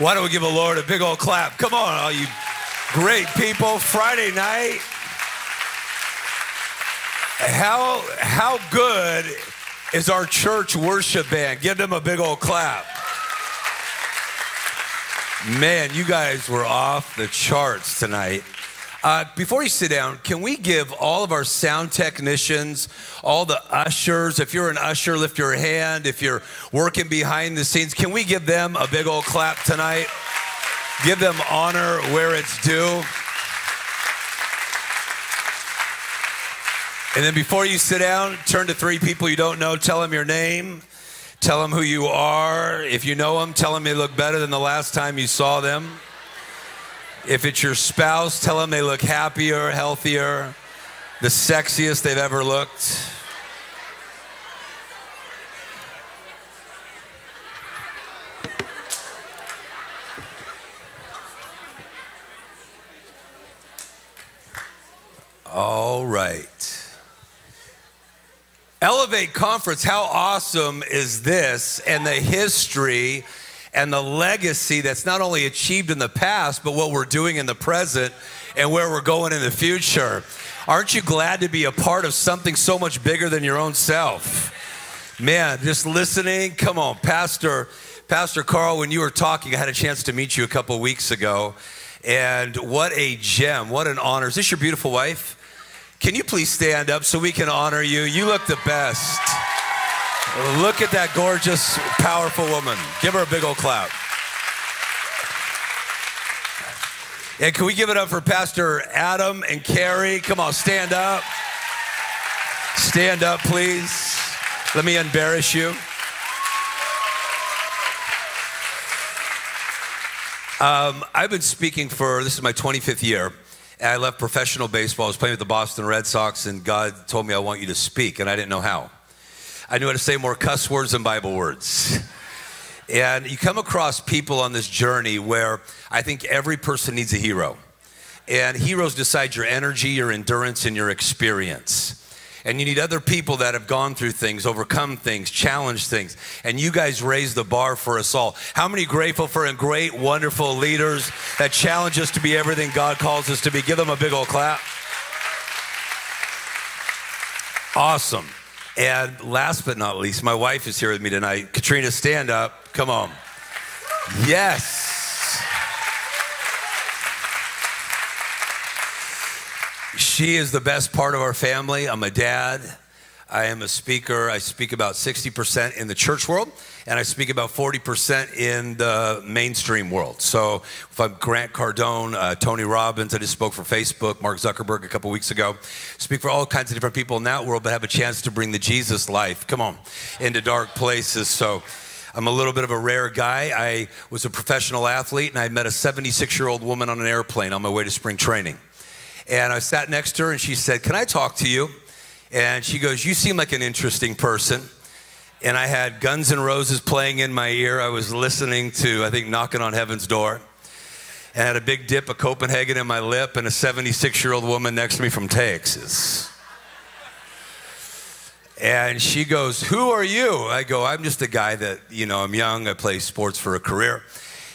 Why don't we give the Lord a big old clap? Come on, all you great people. Friday night. How, how good is our church worship band? Give them a big old clap. Man, you guys were off the charts tonight. Uh, before you sit down, can we give all of our sound technicians, all the ushers, if you're an usher, lift your hand. If you're working behind the scenes, can we give them a big old clap tonight? Give them honor where it's due. And then before you sit down, turn to three people you don't know, tell them your name, tell them who you are. If you know them, tell them they look better than the last time you saw them. If it's your spouse, tell them they look happier, healthier, the sexiest they've ever looked. All right. Elevate Conference, how awesome is this and the history and the legacy that's not only achieved in the past, but what we're doing in the present and where we're going in the future. Aren't you glad to be a part of something so much bigger than your own self? Man, just listening. Come on, Pastor, Pastor Carl, when you were talking, I had a chance to meet you a couple weeks ago. And what a gem, what an honor. Is this your beautiful wife? Can you please stand up so we can honor you? You look the best. Look at that gorgeous, powerful woman. Give her a big old clap. And can we give it up for Pastor Adam and Carrie? Come on, stand up. Stand up, please. Let me embarrass you. Um, I've been speaking for, this is my 25th year. And I left professional baseball. I was playing with the Boston Red Sox, and God told me, I want you to speak, and I didn't know how. I knew how to say more cuss words than Bible words. And you come across people on this journey where I think every person needs a hero. And heroes decide your energy, your endurance, and your experience. And you need other people that have gone through things, overcome things, challenged things. And you guys raise the bar for us all. How many grateful for and great, wonderful leaders that challenge us to be everything God calls us to be? Give them a big old clap. Awesome. And last but not least, my wife is here with me tonight. Katrina, stand up. Come on. Yes. She is the best part of our family. I'm a dad. I am a speaker. I speak about 60% in the church world, and I speak about 40% in the mainstream world. So if I'm Grant Cardone, uh, Tony Robbins, I just spoke for Facebook, Mark Zuckerberg a couple weeks ago. Speak for all kinds of different people in that world, but have a chance to bring the Jesus life, come on, into dark places. So I'm a little bit of a rare guy. I was a professional athlete, and I met a 76 year old woman on an airplane on my way to spring training. And I sat next to her and she said, Can I talk to you? And she goes, You seem like an interesting person. And I had Guns N' Roses playing in my ear. I was listening to, I think, Knocking on Heaven's Door. And I had a big dip of Copenhagen in my lip and a 76 year old woman next to me from Texas. And she goes, Who are you? I go, I'm just a guy that, you know, I'm young. I play sports for a career.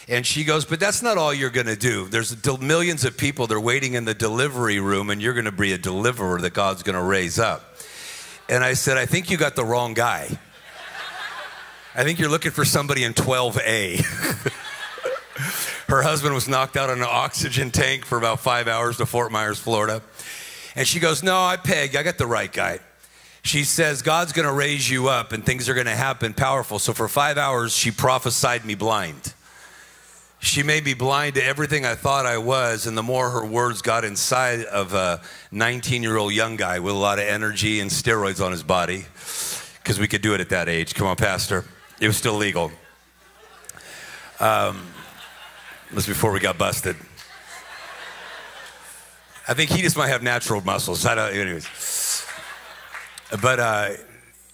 And she goes, But that's not all you're going to do. There's millions of people, they're waiting in the delivery room, and you're going to be a deliverer that God's going to raise up. And I said, I think you got the wrong guy. I think you're looking for somebody in 12A. Her husband was knocked out on an oxygen tank for about five hours to Fort Myers, Florida. And she goes, No, I pegged. I got the right guy. She says, God's going to raise you up and things are going to happen powerful. So for five hours, she prophesied me blind. She made me blind to everything I thought I was, and the more her words got inside of a 19 year old young guy with a lot of energy and steroids on his body, because we could do it at that age. Come on, Pastor. It was still legal. Um, was before we got busted. I think he just might have natural muscles. I don't, anyways. But uh,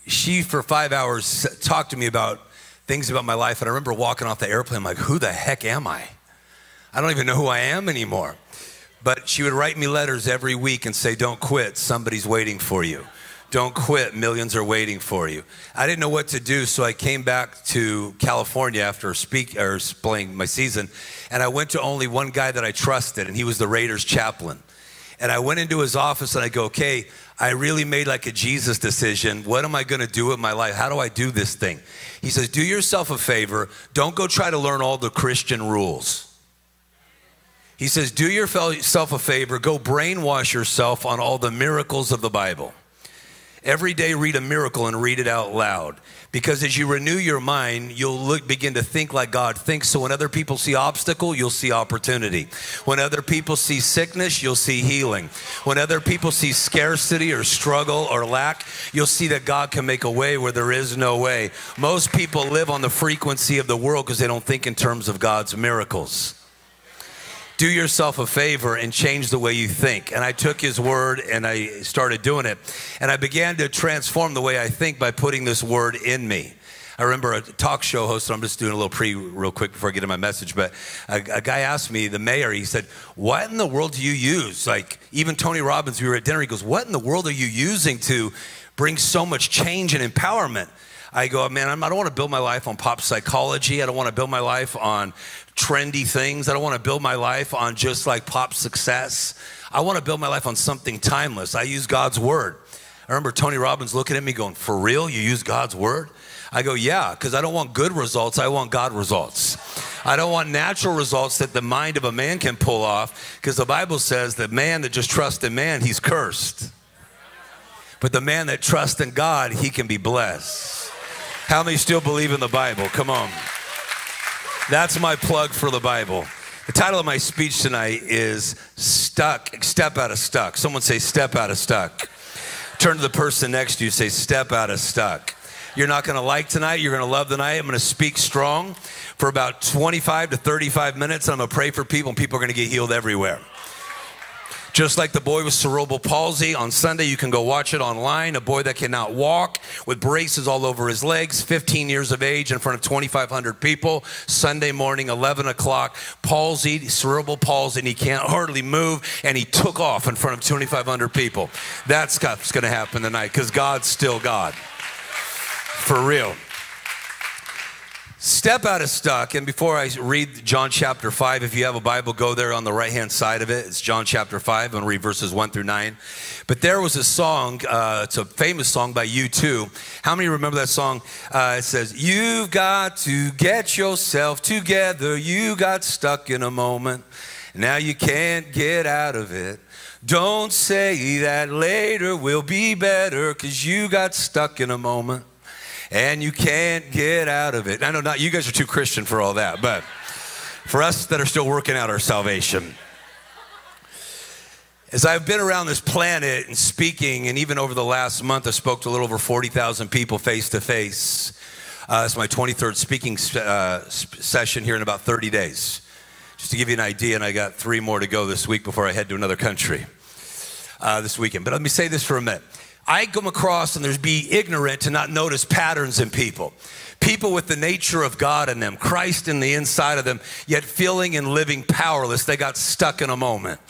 she, for five hours, talked to me about things about my life. And I remember walking off the airplane, like, who the heck am I? I don't even know who I am anymore. But she would write me letters every week and say, don't quit. Somebody's waiting for you. Don't quit. Millions are waiting for you. I didn't know what to do, so I came back to California after speak or playing my season, and I went to only one guy that I trusted, and he was the Raiders chaplain. And I went into his office and I go, okay, I really made like a Jesus decision. What am I going to do with my life? How do I do this thing? He says, do yourself a favor. Don't go try to learn all the Christian rules. He says, do yourself a favor. Go brainwash yourself on all the miracles of the Bible. Every day, read a miracle and read it out loud. Because as you renew your mind, you'll look, begin to think like God thinks. So when other people see obstacle, you'll see opportunity. When other people see sickness, you'll see healing. When other people see scarcity or struggle or lack, you'll see that God can make a way where there is no way. Most people live on the frequency of the world because they don't think in terms of God's miracles do yourself a favor and change the way you think. And I took his word and I started doing it. And I began to transform the way I think by putting this word in me. I remember a talk show host, I'm just doing a little pre real quick before I get to my message, but a, a, guy asked me, the mayor, he said, What in the world do you use? Like, even Tony Robbins, we were at dinner, he goes, What in the world are you using to bring so much change and empowerment? I go, man, I don't want to build my life on pop psychology. I don't want to build my life on trendy things. I don't want to build my life on just like pop success. I want to build my life on something timeless. I use God's word. I remember Tony Robbins looking at me going, For real? You use God's word? I go, Yeah, because I don't want good results. I want God results. I don't want natural results that the mind of a man can pull off because the Bible says that man that just trusts in man, he's cursed. But the man that trusts in God, he can be blessed. How many still believe in the Bible? Come on. That's my plug for the Bible. The title of my speech tonight is Stuck, Step Out of Stuck. Someone say, Step Out of Stuck. Turn to the person next to you, say, Step Out of Stuck. You're not going to like tonight. You're going to love tonight. I'm going to speak strong for about 25 to 35 minutes. I'm going to pray for people, and people are going to get healed everywhere. Just like the boy with cerebral palsy on Sunday, you can go watch it online. A boy that cannot walk with braces all over his legs, 15 years of age, in front of 2,500 people. Sunday morning, 11 o'clock, palsy, cerebral palsy, and he can't hardly move, and he took off in front of 2,500 people. That's what's going to happen tonight because God's still God. For real. Step out of stuck. And before I read John chapter 5, if you have a Bible, go there on the right hand side of it. It's John chapter 5. I'm going to read verses 1 through 9. But there was a song, uh, it's a famous song by U2. How many remember that song? Uh, it says, You've got to get yourself together. You got stuck in a moment. Now you can't get out of it. Don't say that later will be better because you got stuck in a moment and you can't get out of it. I know not you guys are too Christian for all that, but for us that are still working out our salvation. As I've been around this planet and speaking, and even over the last month, I spoke to a little over 40,000 people face to face. Uh, it's my 23rd speaking uh, session here in about 30 days. Just to give you an idea, and I got three more to go this week before I head to another country uh, this weekend. But let me say this for a minute. I come across and there's be ignorant to not notice patterns in people. People with the nature of God in them, Christ in the inside of them, yet feeling and living powerless. They got stuck in a moment.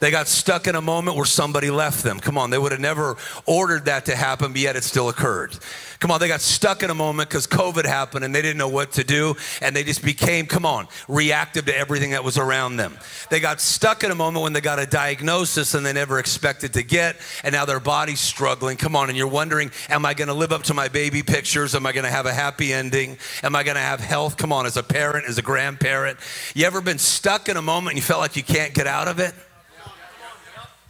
They got stuck in a moment where somebody left them. Come on, they would have never ordered that to happen, but yet it still occurred. Come on, they got stuck in a moment because COVID happened and they didn't know what to do and they just became, come on, reactive to everything that was around them. They got stuck in a moment when they got a diagnosis and they never expected to get and now their body's struggling. Come on, and you're wondering, am I going to live up to my baby pictures? Am I going to have a happy ending? Am I going to have health? Come on, as a parent, as a grandparent. You ever been stuck in a moment and you felt like you can't get out of it?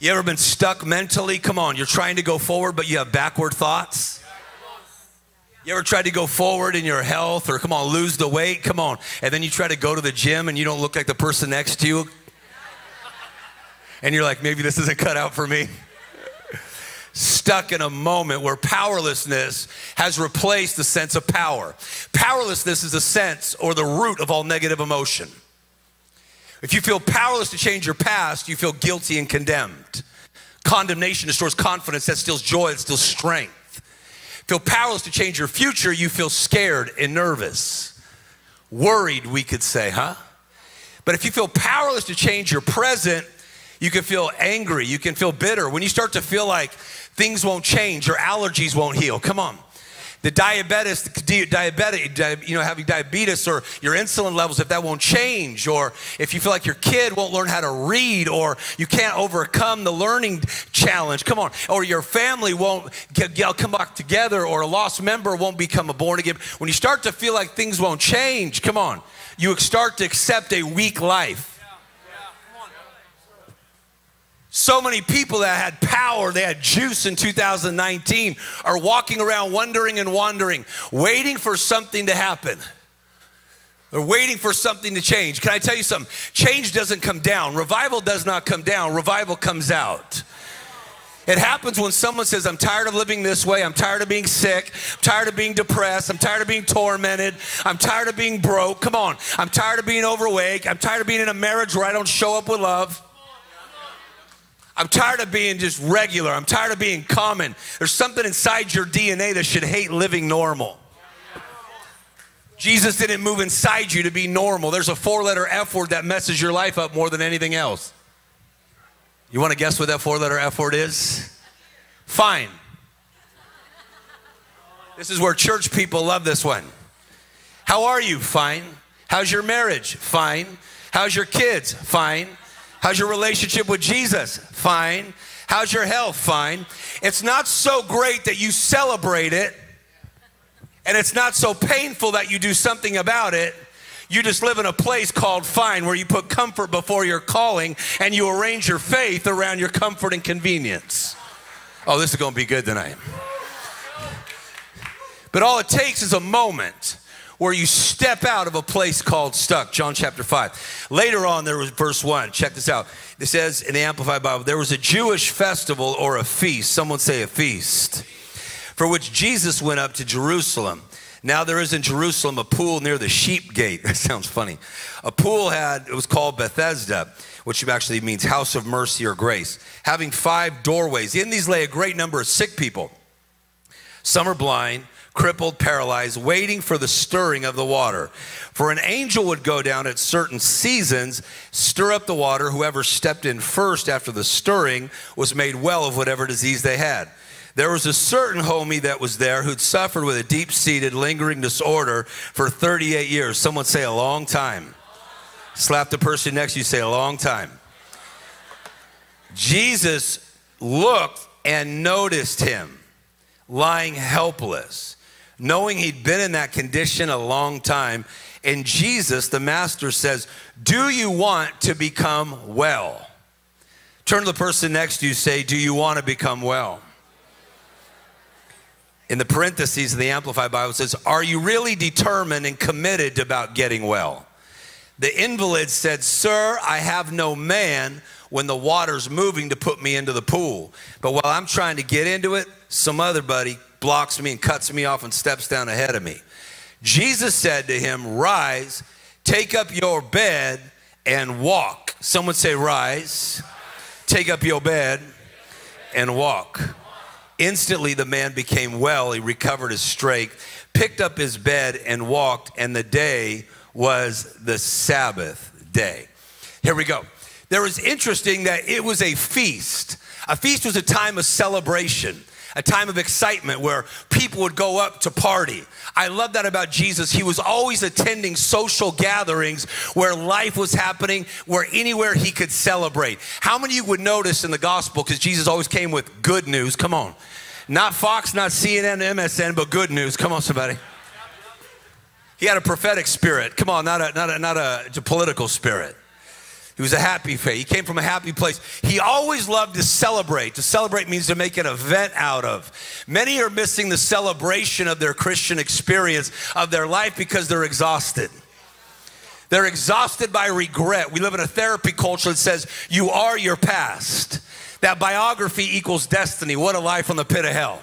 You ever been stuck mentally? Come on, you're trying to go forward, but you have backward thoughts. You ever tried to go forward in your health or come on, lose the weight? Come on. And then you try to go to the gym and you don't look like the person next to you. And you're like, maybe this isn't cut out for me. Stuck in a moment where powerlessness has replaced the sense of power. Powerlessness is the sense or the root of all negative emotion. If you feel powerless to change your past, you feel guilty and condemned. Condemnation destroys confidence, that steals joy, that steals strength feel powerless to change your future, you feel scared and nervous. Worried, we could say, huh? But if you feel powerless to change your present, You can feel angry. You can feel bitter. When you start to feel like things won't change your allergies won't heal, come on. The diabetes, diabetic, you know, having diabetes or your insulin levels, if that won't change, or if you feel like your kid won't learn how to read, or you can't overcome the learning challenge, come on, or your family won't get, get, come back together, or a lost member won't become a born again. When you start to feel like things won't change, come on, you start to accept a weak life. So many people that had power, they had juice in 2019, are walking around wondering and wandering, waiting for something to happen. They're waiting for something to change. Can I tell you something? Change doesn't come down. Revival does not come down. Revival comes out. It happens when someone says, I'm tired of living this way. I'm tired of being sick. I'm tired of being depressed. I'm tired of being tormented. I'm tired of being broke. Come on. I'm tired of being overweight. I'm tired of being in a marriage where I don't show up with love. I'm tired of being just regular. I'm tired of being common. There's something inside your DNA that should hate living normal. Jesus didn't move inside you to be normal. There's a four letter F word that messes your life up more than anything else. You want to guess what that four letter F word is? Fine. This is where church people love this one. How are you? Fine. How's your marriage? Fine. How's your kids? Fine. How's your relationship with Jesus? Fine. How's your health? Fine. It's not so great that you celebrate it, and it's not so painful that you do something about it. You just live in a place called fine where you put comfort before your calling and you arrange your faith around your comfort and convenience. Oh, this is going to be good tonight. But all it takes is a moment where you step out of a place called stuck. John chapter 5. Later on, there was verse 1. Check this out. It says in the Amplified Bible, there was a Jewish festival or a feast. Someone say a feast. For which Jesus went up to Jerusalem. Now there is in Jerusalem a pool near the sheep gate. That sounds funny. A pool had, it was called Bethesda, which actually means house of mercy or grace, having five doorways. In these lay a great number of sick people. Some are blind, crippled, paralyzed, waiting for the stirring of the water. For an angel would go down at certain seasons, stir up the water. Whoever stepped in first after the stirring was made well of whatever disease they had. There was a certain homie that was there who'd suffered with a deep seated, lingering disorder for 38 years. Someone say a long time. Slap the person next to you, say a long time. Jesus looked and noticed him lying helpless knowing he'd been in that condition a long time. And Jesus, the master, says, Do you want to become well? Turn to the person next to you, say, Do you want to become well? In the parentheses of the Amplified Bible says, Are you really determined and committed about getting well? The invalid said, Sir, I have no man when the water's moving to put me into the pool. But while I'm trying to get into it, some other buddy blocks me and cuts me off and steps down ahead of me. Jesus said to him, Rise, take up your bed and walk. Someone say, Rise, take up your bed and walk. Instantly, the man became well. He recovered his strength, picked up his bed, and walked. And the day was the Sabbath day. Here we go. There was interesting that it was a feast. A feast was a time of celebration a time of excitement where people would go up to party. I love that about Jesus. He was always attending social gatherings where life was happening, where anywhere he could celebrate. How many of you would notice in the gospel, because Jesus always came with good news? Come on. Not Fox, not CNN, MSN, but good news. Come on, somebody. He had a prophetic spirit. Come on, not a, not a, not a, a political spirit. He was a happy faith. He came from a happy place. He always loved to celebrate. To celebrate means to make an event out of. Many are missing the celebration of their Christian experience of their life because they're exhausted. They're exhausted by regret. We live in a therapy culture that says you are your past. That biography equals destiny. What a life on the pit of hell.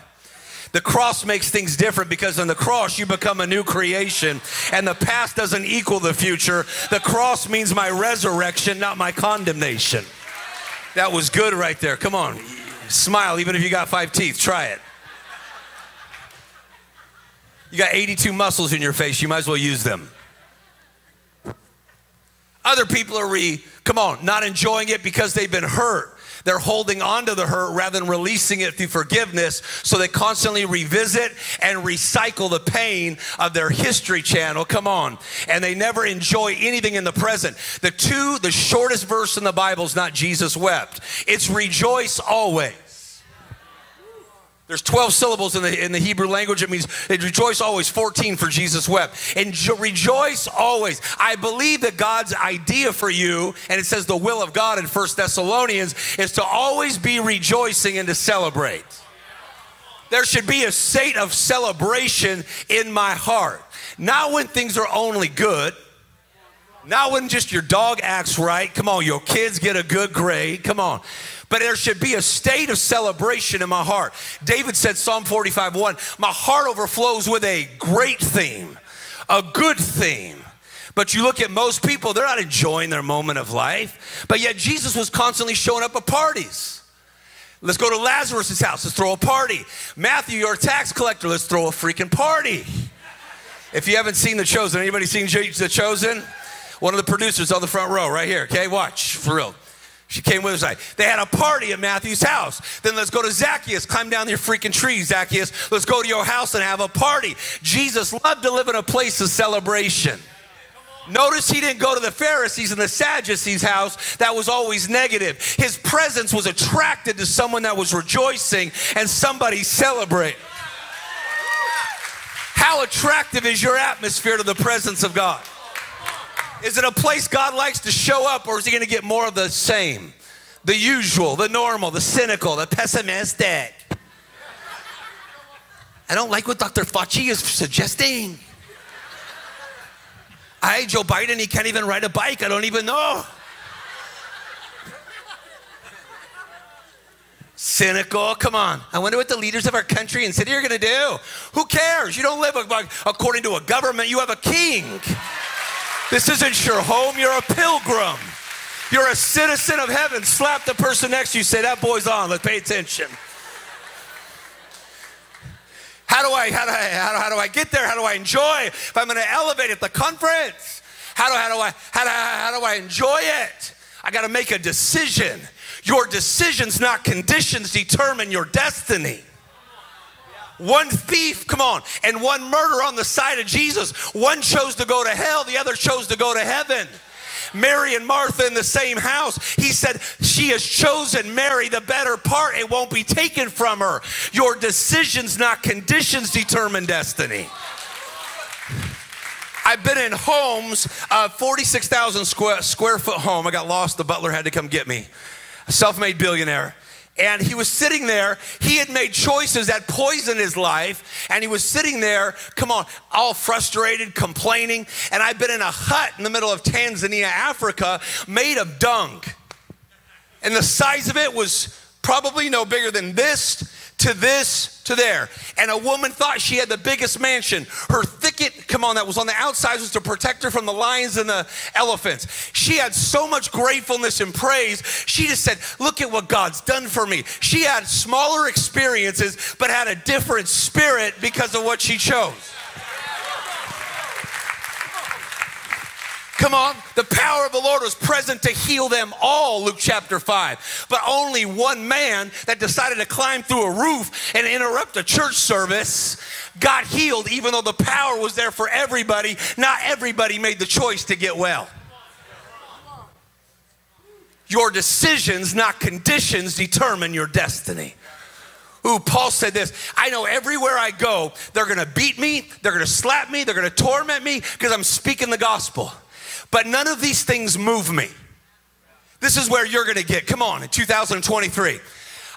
The cross makes things different because on the cross you become a new creation and the past doesn't equal the future. The cross means my resurrection, not my condemnation. That was good right there. Come on. Smile even if you got five teeth. Try it. You got 82 muscles in your face. You might as well use them. Other people are re Come on, not enjoying it because they've been hurt. They're holding on to the hurt rather than releasing it through forgiveness. So they constantly revisit and recycle the pain of their history channel. Come on. And they never enjoy anything in the present. The two, the shortest verse in the Bible is not Jesus wept, it's rejoice always. There's 12 syllables in the, in the Hebrew language. It means rejoice always, 14 for Jesus wept. And jo- rejoice always. I believe that God's idea for you, and it says the will of God in First Thessalonians, is to always be rejoicing and to celebrate. There should be a state of celebration in my heart. Not when things are only good. Not when just your dog acts right. Come on, your kids get a good grade. Come on but there should be a state of celebration in my heart. David said, Psalm 45 1, my heart overflows with a great theme, a good theme. But you look at most people, they're not enjoying their moment of life. But yet Jesus was constantly showing up at parties. Let's go to Lazarus' house. Let's throw a party. Matthew, you're a tax collector. Let's throw a freaking party. If you haven't seen The Chosen, anybody seen The Chosen? One of the producers on the front row right here. Okay, watch for real. She came with us. They had a party at Matthew's house. Then let's go to Zacchaeus. Climb down your freaking tree, Zacchaeus. Let's go to your house and have a party. Jesus loved to live in a place of celebration. Notice he didn't go to the Pharisees and the Sadducees' house that was always negative. His presence was attracted to someone that was rejoicing and somebody celebrating. How attractive is your atmosphere to the presence of God? Is it a place God likes to show up, or is he going to get more of the same? The usual, the normal, the cynical, the pessimistic. I don't like what Dr. Fauci is suggesting. I, Joe Biden, he can't even ride a bike. I don't even know. Cynical, come on. I wonder what the leaders of our country and city are going to do. Who cares? You don't live according to a government, you have a king. This isn't your home, you're a pilgrim. You're a citizen of heaven. Slap the person next to you, say, That boy's on, let's pay attention. How do I, how do I, how do, how do I get there? How do I enjoy? If I'm going to elevate at the conference, how do, how do I, how do, how do I enjoy it? I got to make a decision. Your decisions, not conditions, determine your destiny one thief, come on, and one murder on the side of Jesus. One chose to go to hell, the other chose to go to heaven. Mary and Martha in the same house. He said, She has chosen Mary, the better part. It won't be taken from her. Your decisions, not conditions, determine destiny. I've been in homes, uh, 46,000 square, square foot home. I got lost. The butler had to come get me. A self made billionaire and he was sitting there. He had made choices that poisoned his life, and he was sitting there, come on, all frustrated, complaining. And I've been in a hut in the middle of Tanzania, Africa, made of dung. And the size of it was probably no bigger than this to this to there. And a woman thought she had the biggest mansion. Her thicket, come on, that was on the outside was to protect her from the lions and the elephants. She had so much gratefulness and praise. She just said, Look at what God's done for me. She had smaller experiences, but had a different spirit because of what she chose. Come on. The power of the Lord was present to heal them all, Luke chapter 5. But only one man that decided to climb through a roof and interrupt a church service got healed, even though the power was there for everybody. Not everybody made the choice to get well. Your decisions, not conditions, determine your destiny. Ooh, Paul said this I know everywhere I go, they're gonna beat me, they're gonna slap me, they're gonna torment me because I'm speaking the gospel. But none of these things move me. This is where you're going to get. Come on, in 2023.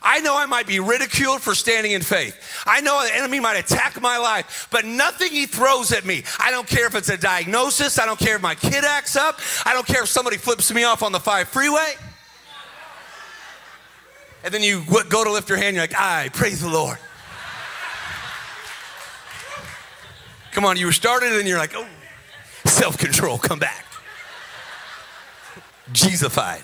I know I might be ridiculed for standing in faith. I know the enemy might attack my life, but nothing he throws at me. I don't care if it's a diagnosis. I don't care if my kid acts up. I don't care if somebody flips me off on the five freeway. And then you go to lift your hand, you're like, I praise the Lord. Come on, you were started and you're like, oh, self control, come back. Jesusified.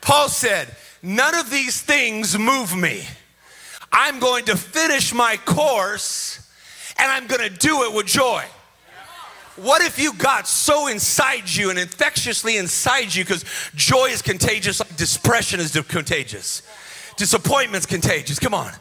Paul said, None of these things move me. I'm going to finish my course and I'm going to do it with joy. What if you got so inside you and infectiously inside you because joy is contagious, depression is contagious, disappointment's contagious. Come on.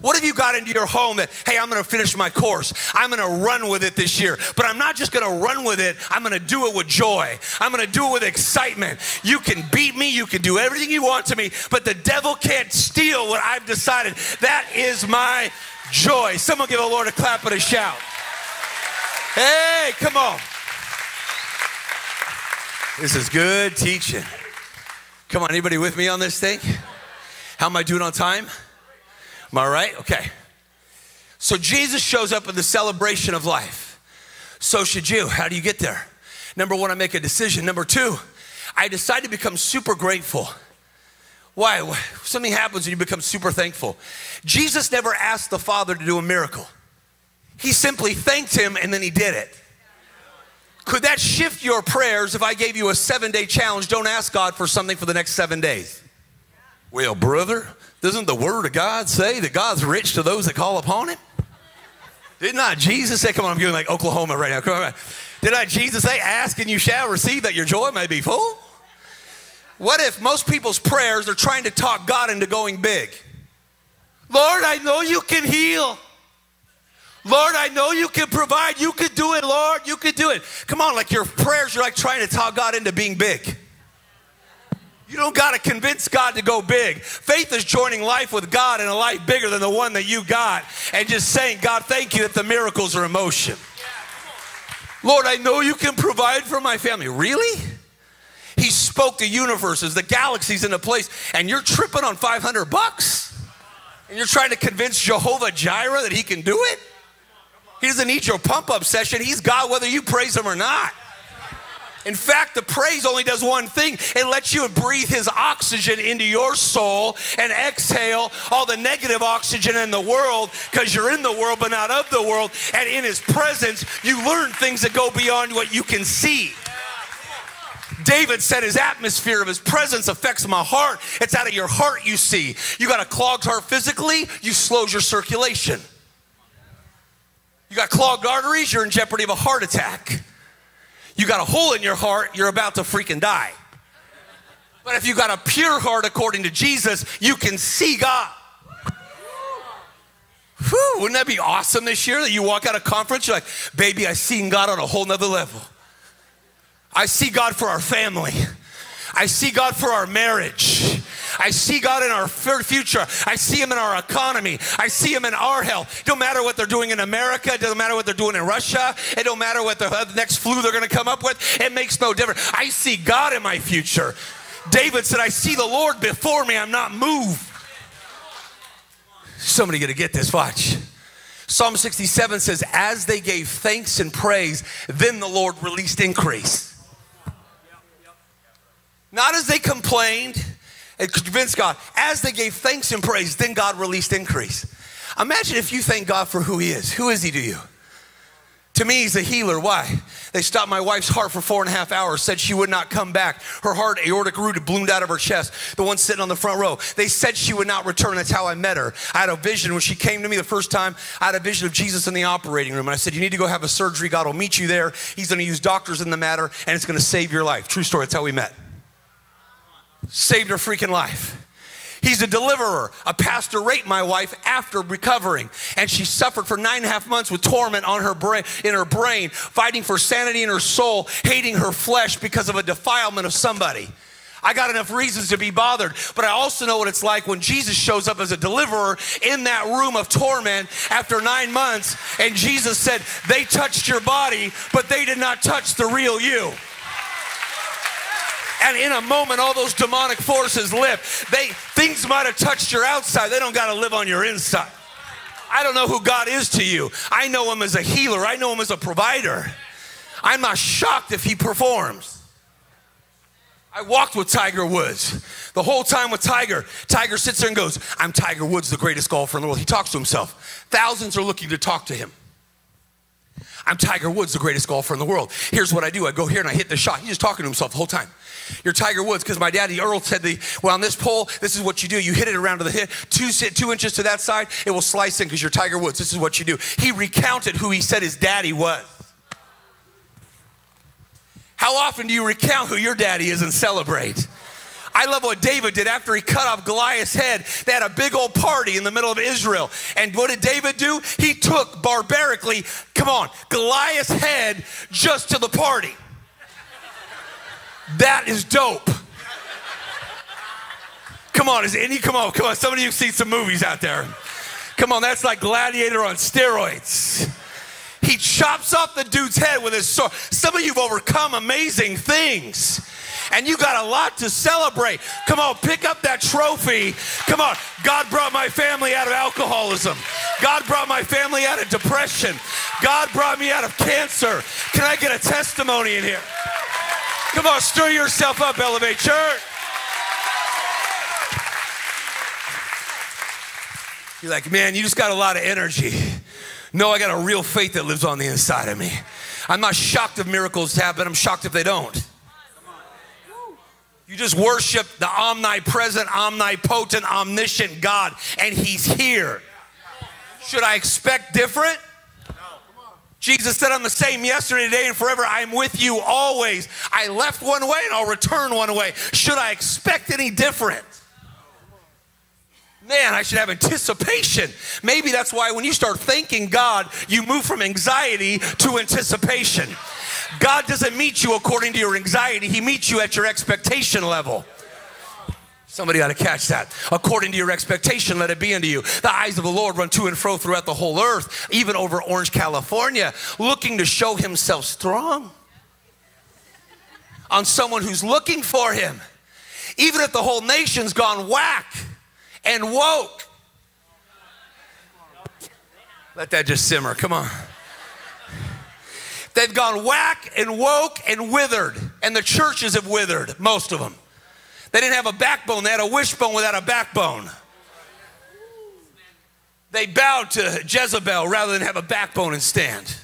What have you got into your home that, hey, I'm gonna finish my course. I'm gonna run with it this year. But I'm not just gonna run with it, I'm gonna do it with joy. I'm gonna do it with excitement. You can beat me, you can do everything you want to me, but the devil can't steal what I've decided. That is my joy. Someone give the Lord a clap and a shout. Hey, come on. This is good teaching. Come on, anybody with me on this thing? How am I doing on time? Am I right? Okay. So Jesus shows up in the celebration of life. So should you. How do you get there? Number one, I make a decision. Number two, I decide to become super grateful. Why? Something happens when you become super thankful. Jesus never asked the Father to do a miracle. He simply thanked him and then he did it. Could that shift your prayers if I gave you a seven day challenge? Don't ask God for something for the next seven days. Well, brother, doesn't the word of God say that God's rich to those that call upon him? Did not Jesus say, come on, I'm going like Oklahoma right now. Come on. Did not Jesus say, ask and you shall receive that your joy may be full? What if most people's prayers are trying to talk God into going big? Lord, I know you can heal. Lord, I know you can provide. You can do it, Lord. You can do it. Come on, like your prayers you're like trying to talk God into being big. You don't got to convince God to go big. Faith is joining life with God in a life bigger than the one that you got and just saying, God, thank you that the miracles are in motion. Lord, I know you can provide for my family. Really? He spoke the universes, the galaxies into place, and you're tripping on 500 bucks? And you're trying to convince Jehovah Jireh that he can do it? He doesn't need your pump up session. He's God whether you praise him or not. In fact, the praise only does one thing it lets you breathe His oxygen into your soul and exhale all the negative oxygen in the world because you're in the world but not of the world. And in His presence, you learn things that go beyond what you can see. David said his atmosphere of his presence affects my heart. It's out of your heart you see. You got a clogged heart physically, you slows your circulation. You got clogged arteries, you're in jeopardy of a heart attack. You got a hole in your heart, you're about to freaking die. But if you got a pure heart according to Jesus, you can see God. Whew, wouldn't that be awesome this year that you walk out of conference, you're like, baby, I seen God on a whole nother level. I see God for our family. I see God for our marriage. I see God in our future. I see Him in our economy. I see Him in our health. It don't matter what they're doing in America. It doesn't matter what they're doing in Russia. It don't matter what the next flu they're going to come up with. It makes no difference. I see God in my future. David said, I see the Lord before me. I'm not moved. Somebody going to get this. Watch. Psalm 67 says, As they gave thanks and praise, then the Lord released increase. Not as they complained and convinced God. As they gave thanks and praise, then God released increase. Imagine if you thank God for who He is. Who is He to you? To me, he's a healer. Why? They stopped my wife's heart for four and a half hours, said she would not come back. Her heart, aortic root, bloomed out of her chest. The one sitting on the front row. They said she would not return. That's how I met her. I had a vision when she came to me the first time. I had a vision of Jesus in the operating room. And I said, You need to go have a surgery. God will meet you there. He's going to use doctors in the matter, and it's going to save your life. True story. That's how we met saved her freaking life. He's a deliverer. A pastor raped my wife after recovering, and she suffered for nine and a half months with torment on her brain, in her brain, fighting for sanity in her soul, hating her flesh because of a defilement of somebody. I got enough reasons to be bothered, but I also know what it's like when Jesus shows up as a deliverer in that room of torment after nine months, and Jesus said, They touched your body, but they did not touch the real you. And in a moment, all those demonic forces lift. They things might have touched your outside. They don't got to live on your inside. I don't know who God is to you. I know him as a healer. I know him as a provider. I'm not shocked if he performs. I walked with Tiger Woods. The whole time with Tiger, Tiger sits there and goes, I'm Tiger Woods, the greatest golfer in the world. He talks to himself. Thousands are looking to talk to him. I'm Tiger Woods, the greatest golfer in the world. Here's what I do I go here and I hit the shot. He's just talking to himself the whole time. You're Tiger Woods because my daddy Earl said, the, well, on this pole, this is what you do. You hit it around to the hit, two, two inches to that side, it will slice in because you're Tiger Woods. This is what you do. He recounted who he said his daddy was. How often do you recount who your daddy is and celebrate? I love what David did after he cut off Goliath's head. They had a big old party in the middle of Israel. And what did David do? He took barbarically, come on, Goliath's head just to the party. That is dope. Come on, is any, come on, come on. Some of you have seen some movies out there. Come on, that's like Gladiator on steroids. He chops off the dude's head with his sword. Some of you have overcome amazing things and you got a lot to celebrate. Come on, pick up that trophy. Come on, God brought my family out of alcoholism. God brought my family out of depression. God brought me out of cancer. Can I get a testimony in here? Come on, stir yourself up, Elevate Church. You're like, man, you just got a lot of energy. No, I got a real faith that lives on the inside of me. I'm not shocked if miracles happen, I'm shocked if they don't. You just worship the omnipresent, omnipotent, omniscient God, and He's here. Should I expect different? Jesus said, I'm the same yesterday, today, and forever. I'm with you always. I left one way and I'll return one way. Should I expect any different? Man, I should have anticipation. Maybe that's why when you start thanking God, you move from anxiety to anticipation. God doesn't meet you according to your anxiety, He meets you at your expectation level. Somebody ought to catch that. According to your expectation, let it be unto you. The eyes of the Lord run to and fro throughout the whole earth, even over Orange, California, looking to show himself strong on someone who's looking for him. Even if the whole nation's gone whack and woke. Let that just simmer. Come on. They've gone whack and woke and withered, and the churches have withered, most of them. They didn't have a backbone, they had a wishbone without a backbone. They bowed to Jezebel rather than have a backbone and stand.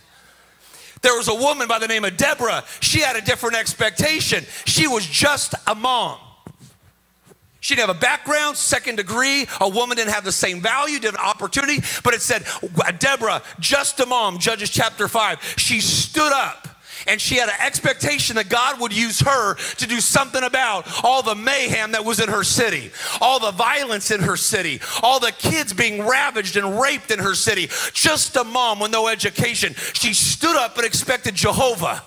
There was a woman by the name of Deborah. She had a different expectation. She was just a mom. She didn't have a background, second degree. A woman didn't have the same value, didn't opportunity. But it said, uh, Deborah, just a mom, Judges chapter 5, she stood up and she had an expectation that God would use her to do something about all the mayhem that was in her city, all the violence in her city, all the kids being ravaged and raped in her city. Just a mom with no education. She stood up and expected Jehovah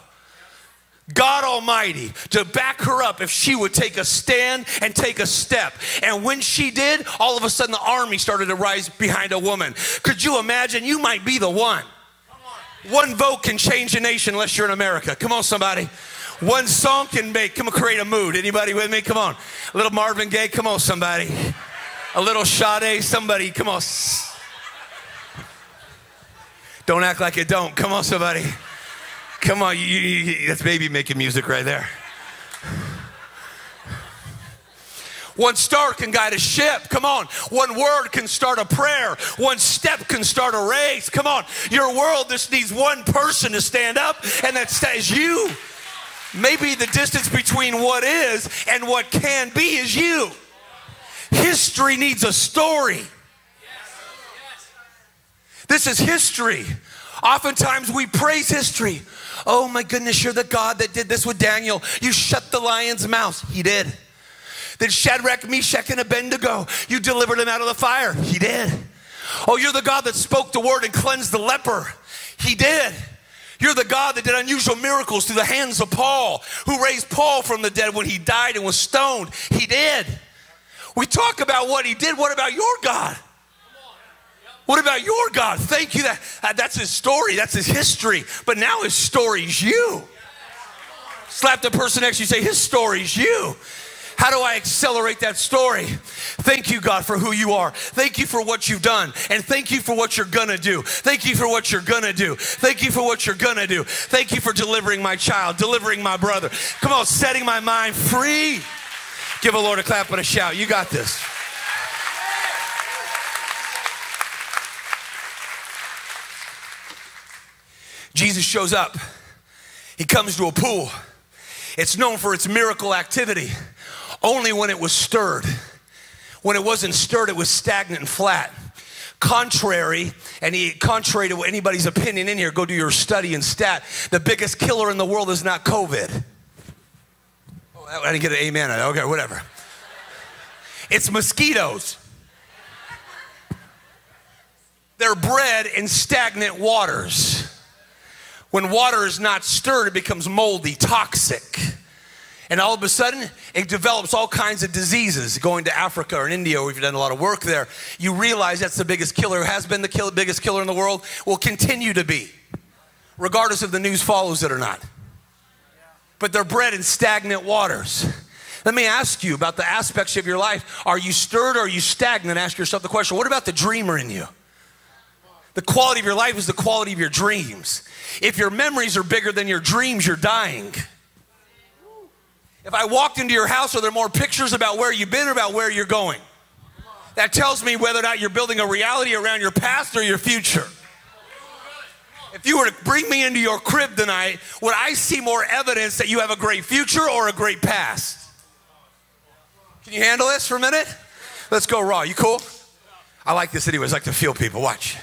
God Almighty to back her up if she would take a stand and take a step. And when she did, all of a sudden the army started to rise behind a woman. Could you imagine? You might be the one. One vote can change a nation unless you're in America. Come on, somebody. One song can make, come on, create a mood. Anybody with me? Come on. A little Marvin Gaye, come on, somebody. A little Sade, somebody, come on. Don't act like it don't. Come on, somebody. Come on, you, you, that's baby making music right there. One star can guide a ship. Come on. One word can start a prayer. One step can start a race. Come on. Your world just needs one person to stand up, and that is you. Maybe the distance between what is and what can be is you. History needs a story. This is history. Oftentimes we praise history. Oh my goodness, you're the God that did this with Daniel. You shut the lion's mouth. He did. Then Shadrach, Meshach, and Abednego, you delivered him out of the fire. He did. Oh, you're the God that spoke the word and cleansed the leper. He did. You're the God that did unusual miracles through the hands of Paul, who raised Paul from the dead when he died and was stoned. He did. We talk about what he did. What about your God? What about your God? Thank you. That, uh, that's his story, that's his history. But now his story is you. Slap the person next to you, say, His story is you. How do I accelerate that story? Thank you, God, for who you are. Thank you for what you've done. And thank you for what you're gonna do. Thank you for what you're gonna do. Thank you for what you're gonna do. Thank you for delivering my child, delivering my brother. Come on, setting my mind free. Give a Lord a clap and a shout. You got this. Jesus shows up. He comes to a pool. It's known for its miracle activity only when it was stirred. When it wasn't stirred, it was stagnant and flat. Contrary, and he, contrary to anybody's opinion in here, go do your study and stat. The biggest killer in the world is not COVID. Oh, I didn't get an amen. Okay, whatever. It's mosquitoes. They're bred in stagnant waters. When water is not stirred, it becomes moldy, toxic. And all of a sudden, it develops all kinds of diseases. Going to Africa or in India, you've done a lot of work there, you realize that's the biggest killer, has been the kill, biggest killer in the world, will continue to be, regardless if the news follows it or not. But they're bred in stagnant waters. Let me ask you about the aspects of your life. Are you stirred or are you stagnant? Ask yourself the question what about the dreamer in you? The quality of your life is the quality of your dreams. If your memories are bigger than your dreams, you're dying. If I walked into your house, are there more pictures about where you've been or about where you're going? That tells me whether or not you're building a reality around your past or your future. If you were to bring me into your crib tonight, would I see more evidence that you have a great future or a great past? Can you handle this for a minute? Let's go raw. You cool? I like this anyways. I like to feel people. Watch.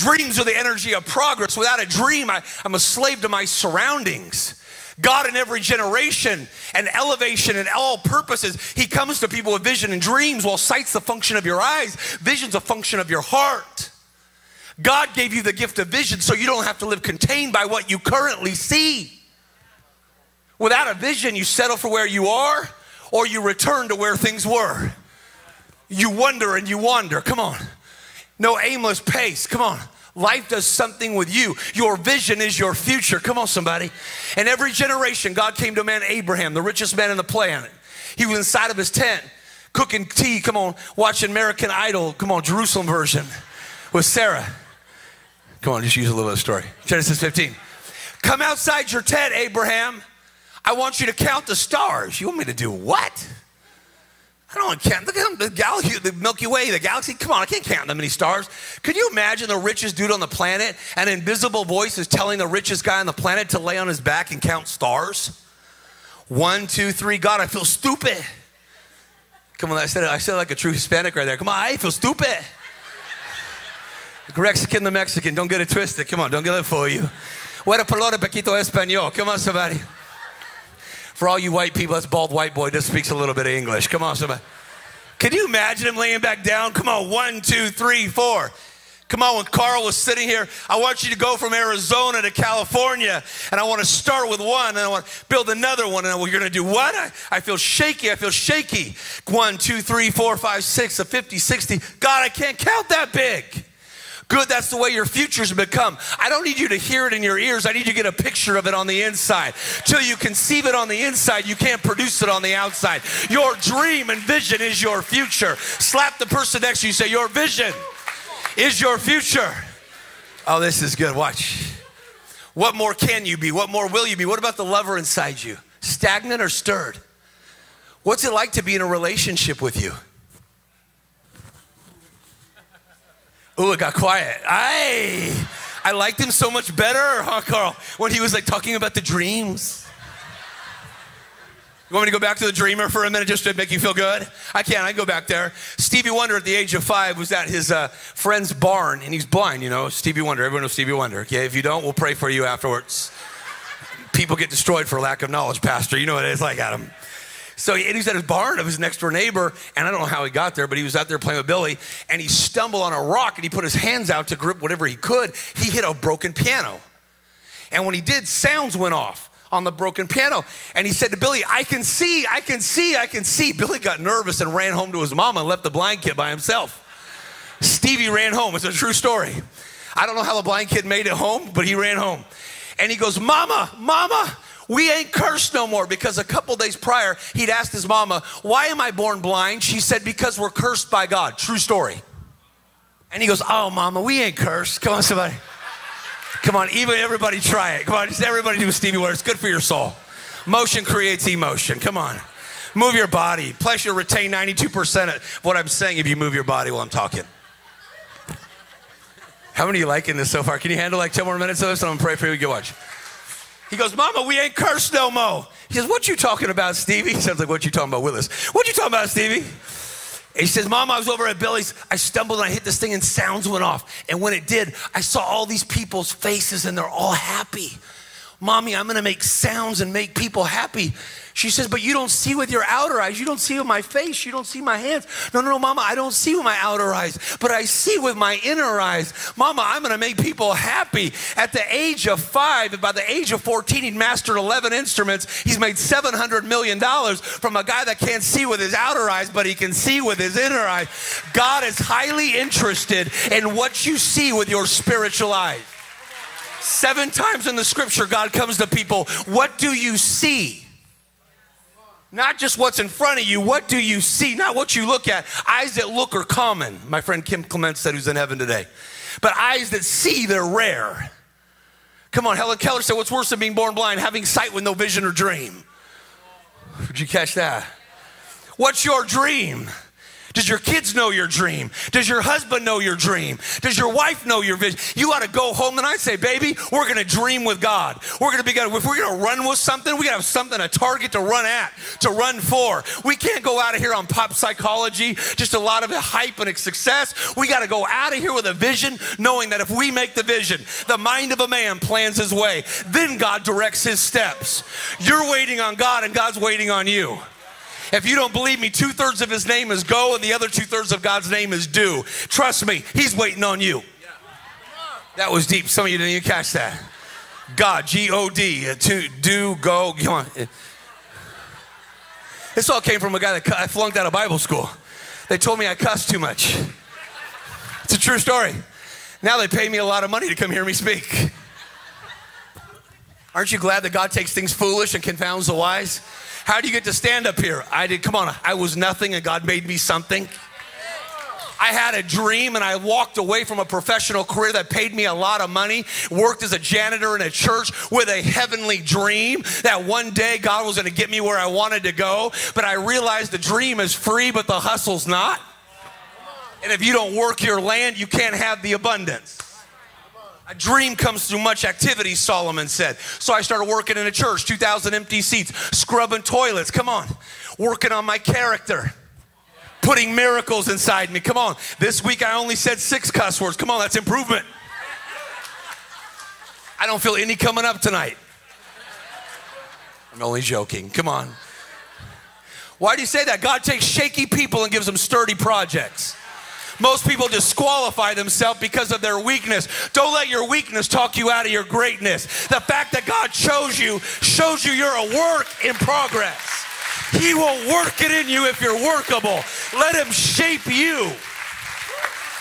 Dreams are the energy of progress. Without a dream, I, am a slave to my surroundings. God in every generation and elevation and all purposes, He comes to people with vision and dreams. While sight's the function of your eyes, vision's a function of your heart. God gave you the gift of vision so you don't have to live contained by what you currently see. Without a vision, you settle for where you are or you return to where things were. You wonder and you wander. Come on. No aimless pace. Come on. Life does something with you. Your vision is your future. Come on, somebody. And every generation, God came to a man, Abraham, the richest man on the planet. He was inside of his tent, cooking tea. Come on, watching American Idol. Come on, Jerusalem version with Sarah. Come on, just use a little of the story. Genesis 15. Come outside your tent, Abraham. I want you to count the stars. You want me to do what? I don't want to count. Look at them, the galaxy, the Milky Way, the galaxy. Come on, I can't count that many stars. Could you imagine the richest dude on the planet? An invisible voice is telling the richest guy on the planet to lay on his back and count stars. One, two, three. God, I feel stupid. Come on, I said it. I said it like a true Hispanic right there. Come on, I feel stupid. Mexican, the Mexican. Don't get it twisted. Come on, don't get it for you. What a palabra pequito español. Come on, somebody. For all you white people, that's bald white boy just speaks a little bit of English. Come on, somebody. Can you imagine him laying back down? Come on, one, two, three, four. Come on, when Carl was sitting here, I want you to go from Arizona to California, and I want to start with one, and I want to build another one, and we're going to do what? I, I feel shaky, I feel shaky. One, two, three, four, five, six, a 50, 60. God, I can't count that big. Good, that's the way your future's become. I don't need you to hear it in your ears. I need you to get a picture of it on the inside. Till you conceive it on the inside, you can't produce it on the outside. Your dream and vision is your future. Slap the person next to you, say, Your vision is your future. Oh, this is good. Watch. What more can you be? What more will you be? What about the lover inside you? Stagnant or stirred? What's it like to be in a relationship with you? Ooh, it got quiet. I, I liked him so much better, huh, Carl? When he was like talking about the dreams. You want me to go back to the dreamer for a minute just to make you feel good? I can't. I go back there. Stevie Wonder at the age of five was at his uh, friend's barn, and he's blind. You know, Stevie Wonder. Everyone knows Stevie Wonder. Okay, if you don't, we'll pray for you afterwards. People get destroyed for lack of knowledge, Pastor. You know what it is like, Adam. So he, at his barn of his next door neighbor, and I don't know how he got there, but he was out there playing with Billy, and he stumbled on a rock and he put his hands out to grip whatever he could. He hit a broken piano. And when he did, sounds went off on the broken piano. And he said to Billy, I can see, I can see, I can see. Billy got nervous and ran home to his mama and left the blind kid by himself. Stevie ran home. It's a true story. I don't know how the blind kid made it home, but he ran home. And he goes, Mama, Mama, we ain't cursed no more because a couple days prior, he'd asked his mama, Why am I born blind? She said, Because we're cursed by God. True story. And he goes, Oh, mama, we ain't cursed. Come on, somebody. Come on, even everybody try it. Come on, just everybody do Stevie Wonder. It's good for your soul. Motion creates emotion. Come on. Move your body. Plus, you'll retain 92% of what I'm saying if you move your body while I'm talking. How many of you liking this so far? Can you handle like 10 more minutes of this? I'm gonna pray for you. Go watch. He goes, Mama, we ain't cursed no more. He says, What you talking about, Stevie? He sounds like, What you talking about, Willis? What you talking about, Stevie? he says, Mom, I was over at Billy's. I stumbled and I hit this thing and sounds went off. And when it did, I saw all these people's faces and they're all happy. Mommy, I'm gonna make sounds and make people happy. She says, But you don't see with your outer eyes. You don't see with my face. You don't see my hands. No, no, no, Mama, I don't see with my outer eyes, but I see with my inner eyes. Mama, I'm going to make people happy. At the age of five, and by the age of 14, he'd mastered 11 instruments. He's made $700 million from a guy that can't see with his outer eyes, but he can see with his inner eyes. God is highly interested in what you see with your spiritual eyes. Seven times in the scripture, God comes to people, What do you see? Not just what's in front of you, what do you see? Not what you look at. Eyes that look are common. My friend Kim Clement said, who's in heaven today. But eyes that see, they're rare. Come on, Helen Keller said, What's worse than being born blind? Having sight with no vision or dream. Did you catch that? What's your dream? Does your kids know your dream? Does your husband know your dream? Does your wife know your vision? You ought to go home tonight and say, baby, we're going to dream with God. We're going to be good. If we're going to run with something, we got to have something, a target to run at, to run for. We can't go out of here on pop psychology, just a lot of hype and success. We got to go out of here with a vision, knowing that if we make the vision, the mind of a man plans his way, then God directs his steps. You're waiting on God and God's waiting on you. If you don't believe me, two thirds of his name is go, and the other two thirds of God's name is do. Trust me, he's waiting on you. That was deep. Some of you didn't even catch that. God, G O D, to do, go. Come on. This all came from a guy that I flunked out of Bible school. They told me I cussed too much. It's a true story. Now they pay me a lot of money to come hear me speak. Aren't you glad that God takes things foolish and confounds the wise? How do you get to stand up here? I did, come on, I was nothing and God made me something. I had a dream and I walked away from a professional career that paid me a lot of money, worked as a janitor in a church with a heavenly dream that one day God was going to get me where I wanted to go. But I realized the dream is free, but the hustle's not. And if you don't work your land, you can't have the abundance. A dream comes through much activity, Solomon said. So I started working in a church, 2,000 empty seats, scrubbing toilets. Come on. Working on my character, putting miracles inside me. Come on. This week I only said six cuss words. Come on, that's improvement. I don't feel any coming up tonight. I'm only joking. Come on. Why do you say that? God takes shaky people and gives them sturdy projects. Most people disqualify themselves because of their weakness. Don't let your weakness talk you out of your greatness. The fact that God chose you shows you you're a work in progress. He will work it in you if you're workable. Let Him shape you.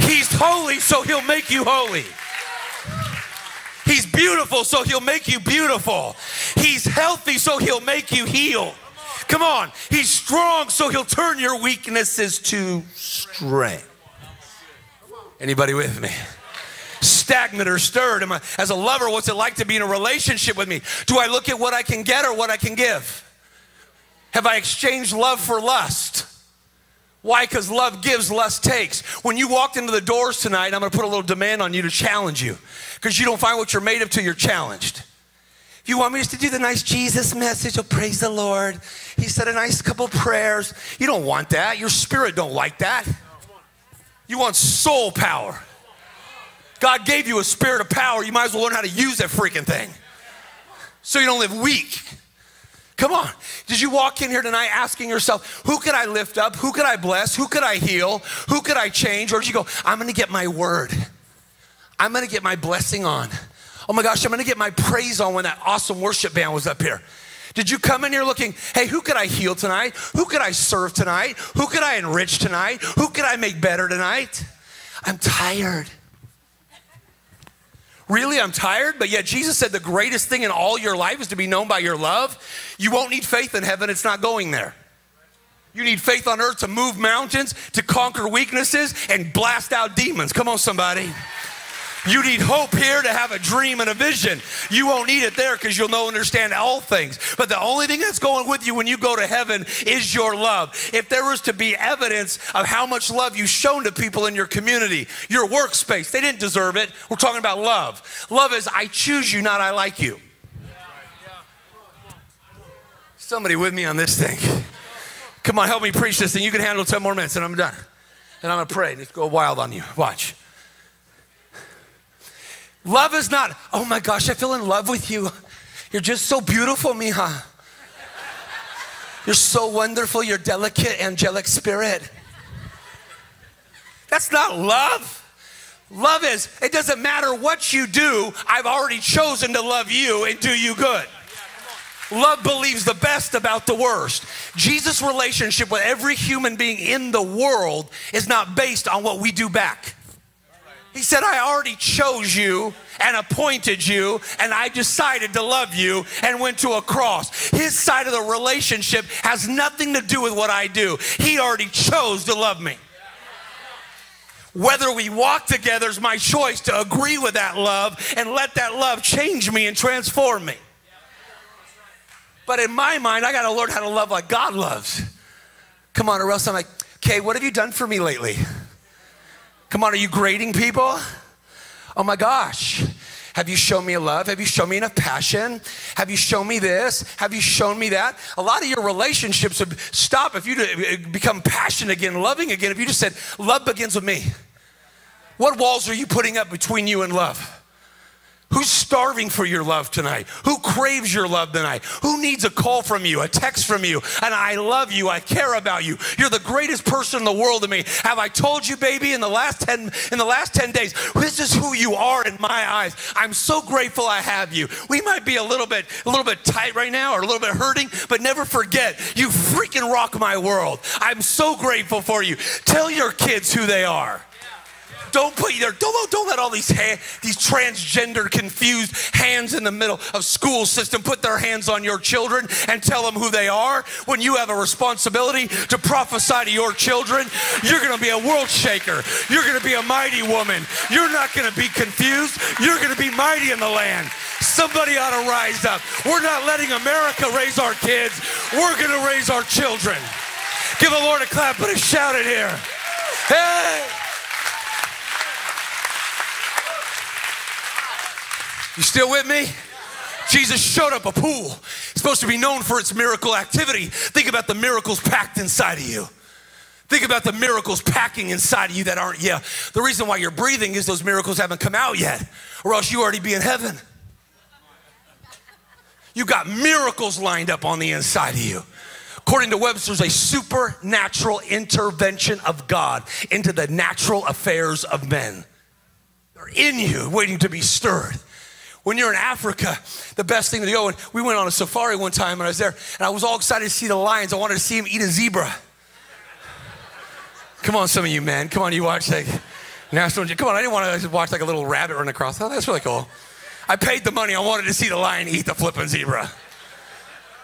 He's holy, so He'll make you holy. He's beautiful, so He'll make you beautiful. He's healthy, so He'll make you heal. Come on. He's strong, so He'll turn your weaknesses to strength. Anybody with me? Stagnant or stirred? Am I, as a lover, what's it like to be in a relationship with me? Do I look at what I can get or what I can give? Have I exchanged love for lust? Why? Because love gives, lust takes. When you walked into the doors tonight, I'm going to put a little demand on you to challenge you because you don't find what you're made of till you're challenged. If you want me just to do the nice Jesus message, oh, praise the Lord. He said a nice couple prayers. You don't want that. Your spirit don't like that. You want soul power. God gave you a spirit of power. You might as well learn how to use that freaking thing so you don't live weak. Come on. Did you walk in here tonight asking yourself, who could I lift up? Who could I bless? Who could I heal? Who could I change? Or did you go, I'm going to get my word. I'm going to get my blessing on. Oh my gosh, I'm going to get my praise on when that awesome worship band was up here. Did you come in here looking, hey, who could I heal tonight? Who could I serve tonight? Who could I enrich tonight? Who could I make better tonight? I'm tired. Really, I'm tired, but yet Jesus said the greatest thing in all your life is to be known by your love. You won't need faith in heaven, it's not going there. You need faith on earth to move mountains, to conquer weaknesses, and blast out demons. Come on, somebody. You need hope here to have a dream and a vision. You won't need it there because you'll know understand all things. But the only thing that's going with you when you go to heaven is your love. If there was to be evidence of how much love you've shown to people in your community, your workspace, they didn't deserve it. We're talking about love. Love is I choose you, not I like you. Somebody with me on this thing. Come on, help me preach this thing. You can handle 10 more minutes and I'm done. And I'm to pray. Let's go wild on you. Watch. Love is not, oh my gosh, I feel in love with you. You're just so beautiful, mija. You're so wonderful, you're delicate, angelic spirit. That's not love. Love is, it doesn't matter what you do, I've already chosen to love you and do you good. Love believes the best about the worst. Jesus' relationship with every human being in the world is not based on what we do back. He said, I already chose you and appointed you, and I decided to love you and went to a cross. His side of the relationship has nothing to do with what I do. He already chose to love me. Whether we walk together is my choice to agree with that love and let that love change me and transform me. But in my mind, I got to learn how to love like God loves. Come on, or else I'm like, okay, what have you done for me lately? Come on, are you grading people? Oh my gosh. Have you shown me love? Have you shown me enough passion? Have you shown me this? Have you shown me that? A lot of your relationships would stop if you uh, become passionate again, loving again, if you just said, Love begins with me. What walls are you putting up between you and love? Who's starving for your love tonight? Who craves your love tonight? Who needs a call from you, a text from you, and I love you, I care about you. You're the greatest person in the world to me. Have I told you, baby, in the last 10 in the last 10 days, this is who you are in my eyes. I'm so grateful I have you. We might be a little bit a little bit tight right now or a little bit hurting, but never forget, you freaking rock my world. I'm so grateful for you. Tell your kids who they are. Don't put your don't, don't let all these these transgender confused hands in the middle of school system put their hands on your children and tell them who they are when you have a responsibility to prophesy to your children. You're going to be a world shaker. You're going to be a mighty woman. You're not going to be confused. You're going to be mighty in the land. Somebody ought to rise up. We're not letting America raise our kids. We're going to raise our children. Give the Lord a clap, but a shout it here. Hey! You still with me? Jesus showed up a pool. It's supposed to be known for its miracle activity. Think about the miracles packed inside of you. Think about the miracles packing inside of you that aren't yet. The reason why you're breathing is those miracles haven't come out yet, or else you already be in heaven. You got miracles lined up on the inside of you. According to Webster's, a supernatural intervention of God into the natural affairs of men. They're in you, waiting to be stirred. When you're in Africa, the best thing to go, and we went on a safari one time and I was there, and I was all excited to see the lions. I wanted to see them eat a zebra. Come on, some of you men. Come on, you watch like National Come on, I didn't want to watch like a little rabbit run across. Oh, that's really cool. I paid the money. I wanted to see the lion eat the flipping zebra.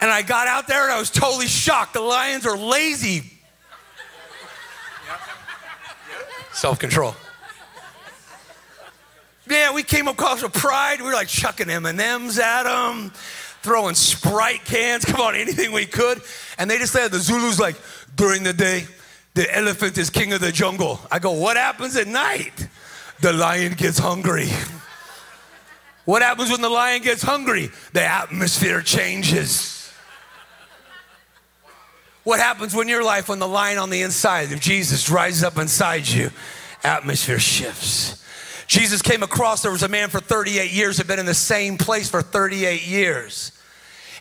And I got out there and I was totally shocked. The lions are lazy. Self control. Yeah, we came across with pride. We were like chucking M&Ms at them, throwing Sprite cans, come on, anything we could. And they just said, the Zulus like, during the day, the elephant is king of the jungle. I go, what happens at night? The lion gets hungry. What happens when the lion gets hungry? The atmosphere changes. What happens when your life, when the lion on the inside of Jesus rises up inside you? Atmosphere shifts. Jesus came across, there was a man for 38 years, had been in the same place for 38 years.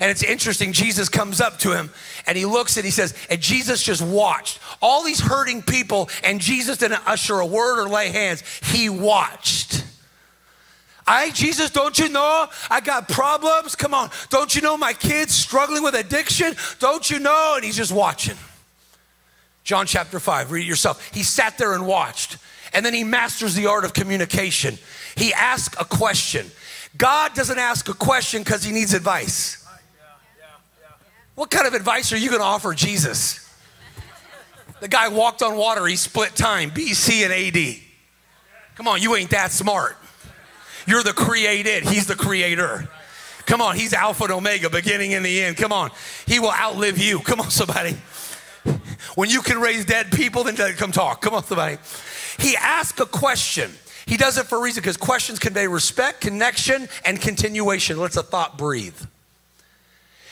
And it's interesting, Jesus comes up to him and he looks and he says, and Jesus just watched all these hurting people, and Jesus didn't usher a word or lay hands. He watched. I, Jesus, don't you know I got problems? Come on. Don't you know my kids struggling with addiction? Don't you know? And he's just watching. John chapter 5, read it yourself. He sat there and watched and then he masters the art of communication. He asks a question. God doesn't ask a question because he needs advice. What kind of advice are you going to offer Jesus? The guy walked on water, he split time, BC and AD. Come on, you ain't that smart. You're the created, he's the creator. Come on, he's Alpha and Omega, beginning and the end. Come on, he will outlive you. Come on, somebody. When you can raise dead people, then come talk. Come on, somebody. He asks a question. He does it for a reason because questions convey respect, connection, and continuation. Let's a thought breathe.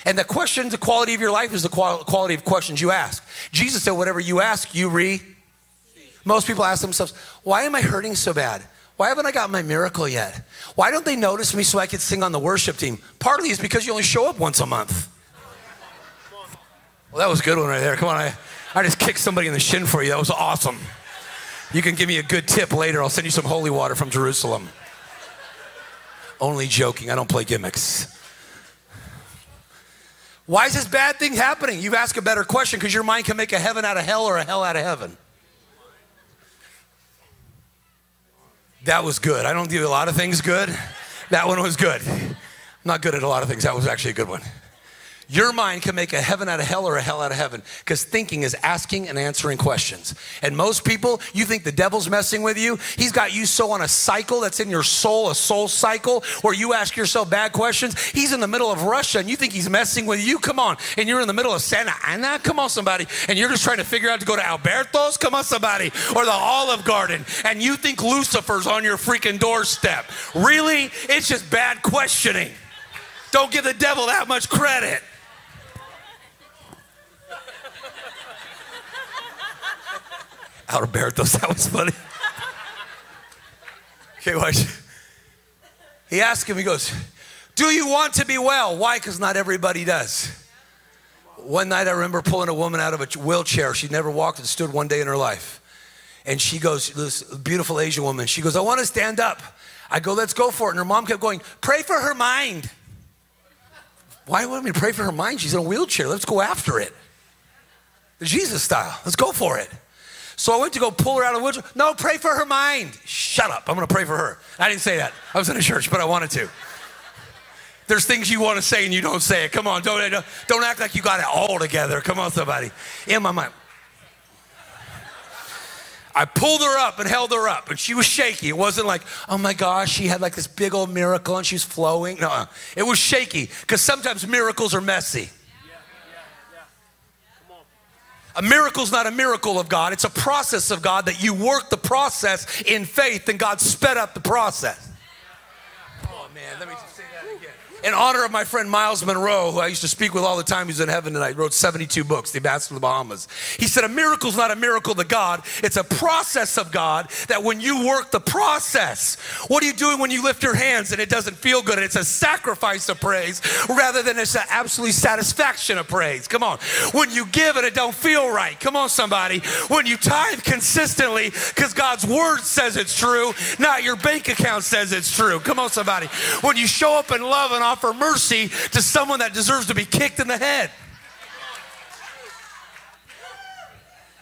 And the question, the quality of your life is the quality of questions you ask. Jesus said, whatever you ask, you re. Most people ask themselves, why am I hurting so bad? Why haven't I got my miracle yet? Why don't they notice me so I could sing on the worship team? Partly is because you only show up once a month. Well, that was a good one right there. Come on, I, I just kicked somebody in the shin for you. That was awesome. You can give me a good tip later. I'll send you some holy water from Jerusalem. Only joking. I don't play gimmicks. Why is this bad thing happening? You ask a better question because your mind can make a heaven out of hell or a hell out of heaven. That was good. I don't do a lot of things good. That one was good. I'm not good at a lot of things. That was actually a good one. Your mind can make a heaven out of hell or a hell out of heaven because thinking is asking and answering questions. And most people, you think the devil's messing with you. He's got you so on a cycle that's in your soul, a soul cycle where you ask yourself bad questions. He's in the middle of Russia and you think he's messing with you. Come on. And you're in the middle of Santa Ana. Come on, somebody. And you're just trying to figure out to go to Alberto's. Come on, somebody. Or the Olive Garden. And you think Lucifer's on your freaking doorstep. Really? It's just bad questioning. Don't give the devil that much credit. Alberto's. That was funny. Okay, watch. He asked him, he goes, Do you want to be well? Why? Because not everybody does. One night I remember pulling a woman out of a wheelchair. She'd never walked and stood one day in her life. And she goes, this beautiful Asian woman, she goes, I want to stand up. I go, let's go for it. And her mom kept going, pray for her mind. Why would we pray for her mind? She's in a wheelchair. Let's go after it. The Jesus style. Let's go for it. So I went to go pull her out of the wheelchair. No, pray for her mind. Shut up. I'm going to pray for her. I didn't say that. I was in a church, but I wanted to. There's things you want to say and you don't say it. Come on, don't, don't act like you got it all together. Come on, somebody. In my mind. I pulled her up and held her up, and she was shaky. It wasn't like, oh my gosh, she had like this big old miracle and she's flowing. No, it was shaky because sometimes miracles are messy. A miracle is not a miracle of God, it's a process of God that you work the process in faith and God sped up the process. Oh man, let me just in honor of my friend Myles Munroe, who I used to speak with all the time. He's in heaven tonight. Wrote 72 books, The Ambassador of the Bahamas. He said, A miracle is not a miracle to God. It's a process of God that when you work the process, what are you doing when you lift your hands and it doesn't feel good? And it's a sacrifice of praise rather than it's an absolute satisfaction of praise. Come on. When you give and it don't feel right. Come on, somebody. When you tithe consistently because God's word says it's true, not your bank account says it's true. Come on, somebody. When you show up in love and offer mercy to someone that deserves to be kicked in the head.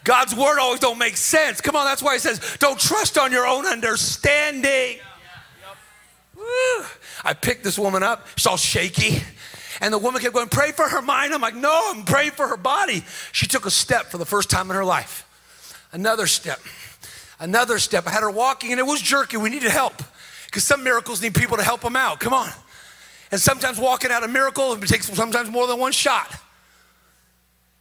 God's word always don't make sense. Come on, that's why he says, don't trust on your own understanding. I picked this woman up. She's all shaky. And the woman kept going, pray for her mind. I'm like, no, I'm praying for her body. She took a step for the first time in her life. Another step. Another step. I had her walking and it was jerky. We needed help because some miracles need people to help them out. Come on. And sometimes walking out a miracle, takes sometimes more than one shot.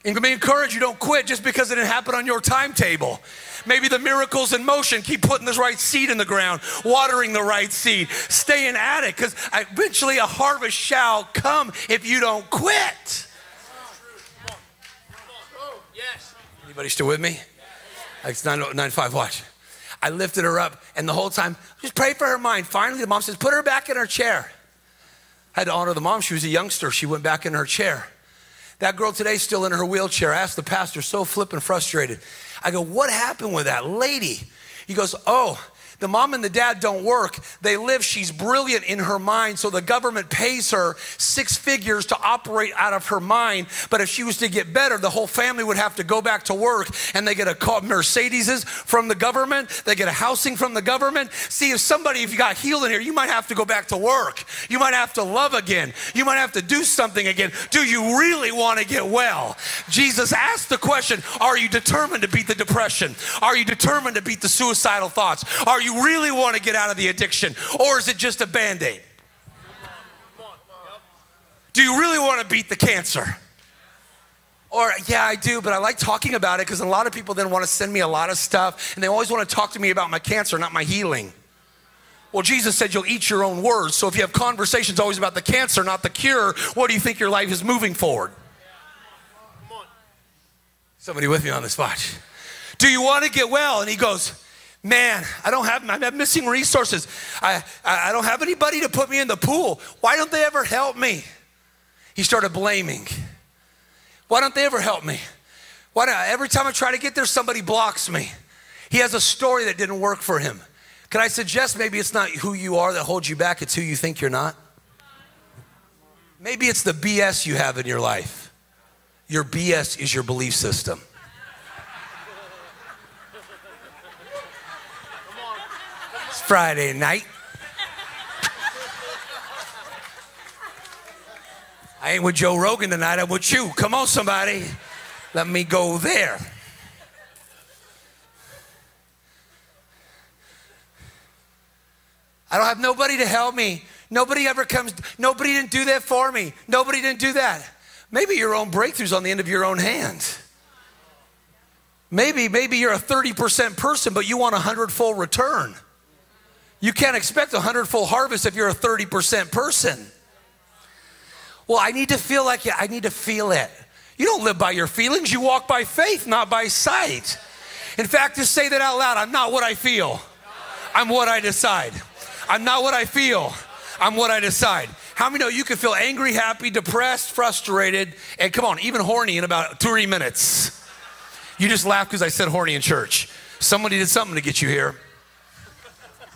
And be encouraged, you don't quit just because it didn't happen on your timetable. Maybe the miracle's in motion. Keep putting the right seed in the ground, watering the right seed, staying at it, because eventually a harvest shall come if you don't quit. Yes. Anybody still with me? It's 995, watch. I lifted her up, and the whole time, just pray for her mind. Finally, the mom says, put her back in her chair. Had to honor the mom. She was a youngster. She went back in her chair. That girl today's still in her wheelchair. I asked the pastor, so flippin' frustrated. I go, what happened with that lady? He goes, oh, the mom and the dad don't work. They live. She's brilliant in her mind. So the government pays her six figures to operate out of her mind. But if she was to get better, the whole family would have to go back to work and they get a call Mercedeses from the government. They get a housing from the government. See, if somebody, if you got healed in here, you might have to go back to work. You might have to love again. You might have to do something again. Do you really want to get well? Jesus asked the question Are you determined to beat the depression? Are you determined to beat the suicidal thoughts? Are you you really want to get out of the addiction? Or is it just a band aid? Do you really want to beat the cancer? Or, yeah, I do, but I like talking about it because a lot of people then want to send me a lot of stuff and they always want to talk to me about my cancer, not my healing. Well, Jesus said you'll eat your own words. So if you have conversations always about the cancer, not the cure, what do you think your life is moving forward? Somebody with me on this watch. Do you want to get well? And he goes, Man, I don't have, I'm missing resources. I, I don't have anybody to put me in the pool. Why don't they ever help me? He started blaming. Why don't they ever help me? Why not? Every time I try to get there, somebody blocks me. He has a story that didn't work for him. Can I suggest maybe it's not who you are that holds you back, it's who you think you're not? Maybe it's the BS you have in your life. Your BS is your belief system. Friday night. I ain't with Joe Rogan tonight, I'm with you. Come on, somebody. Let me go there. I don't have nobody to help me. Nobody ever comes, nobody didn't do that for me. Nobody didn't do that. Maybe your own breakthrough's on the end of your own hand. Maybe, maybe you're a 30% person, but you want a hundredfold return. You can't expect a hundredfold harvest if you're a 30% person. Well, I need to feel like it. I need to feel it. You don't live by your feelings, you walk by faith, not by sight. In fact, just say that out loud I'm not what I feel, I'm what I decide. I'm not what I feel, I'm what I decide. How many know you can feel angry, happy, depressed, frustrated, and come on, even horny in about 30 minutes? You just laugh because I said horny in church. Somebody did something to get you here.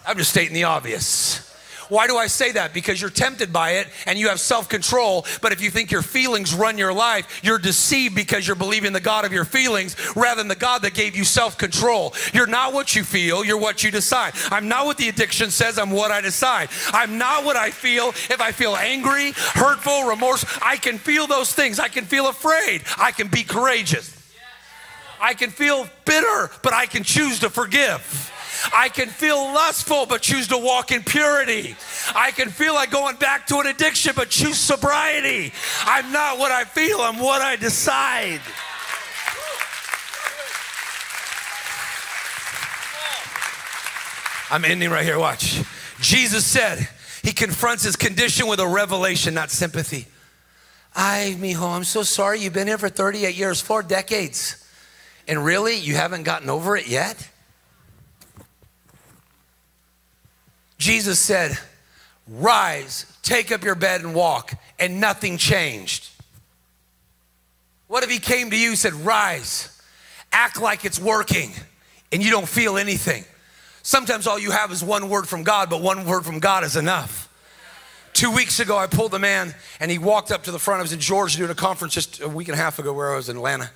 I'm just stating the obvious. Why do I say that? Because you're tempted by it and you have self control. But if you think your feelings run your life, you're deceived because you're believing the God of your feelings rather than the God that gave you self control. You're not what you feel, you're what you decide. I'm not what the addiction says, I'm what I decide. I'm not what I feel if I feel angry, hurtful, remorse. I can feel those things. I can feel afraid. I can be courageous. I can feel bitter, but I can choose to forgive. I can feel lustful, but choose to walk in purity. I can feel like going back to an addiction, but choose sobriety. I'm not what I feel, I'm what I decide. I'm ending right here. Watch. Jesus said he confronts his condition with a revelation, not sympathy. Ay, mijo, I'm so sorry. You've been here for 38 years, four decades. And really, you haven't gotten over it yet? Jesus said, Rise, take up your bed and walk, and nothing changed. What if he came to you and said, Rise, act like it's working, and you don't feel anything? Sometimes all you have is one word from God, but one word from God is enough. Two weeks ago, I pulled a man and he walked up to the front. I was in Georgia doing a conference just a week and a half ago where I was in Atlanta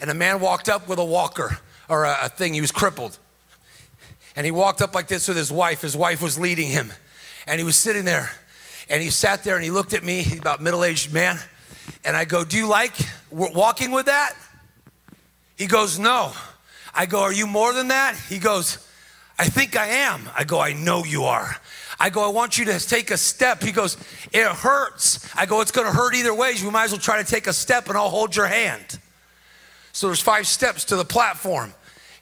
and a man walked up with a walker or a, a thing. He was crippled. And he walked up like this with his wife. His wife was leading him. And he was sitting there. And he sat there and he looked at me, he's about middle aged man. And I go, Do you like walking with that? He goes, No. I go, Are you more than that? He goes, I think I am. I go, I know you are. I go, I want you to take a step. He goes, It hurts. I go, It's going to hurt either way. You might as well try to take a step and I'll hold your hand. So there's five steps to the platform.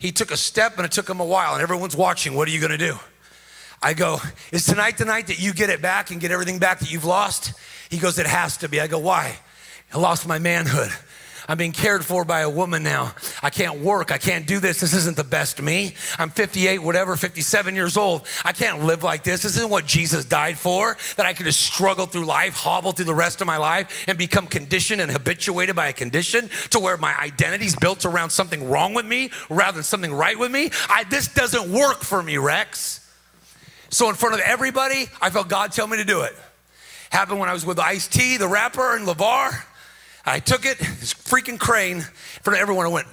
He took a step and it took him a while, and everyone's watching. What are you going to do? I go, Is tonight the night that you get it back and get everything back that you've lost? He goes, It has to be. I go, Why? I lost my manhood. I'm being cared for by a woman now. I can't work. I can't do this. This isn't the best me. I'm 58, whatever, 57 years old. I can't live like this. This isn't what Jesus died for, that I could just struggle through life, hobble through the rest of my life, and become conditioned and habituated by a condition to where my identity's built around something wrong with me rather than something right with me. I, this doesn't work for me, Rex. So, in front of everybody, I felt God tell me to do it. Happened when I was with Ice T, the rapper, and LeVar. I took it, this freaking crane, in front of everyone, I went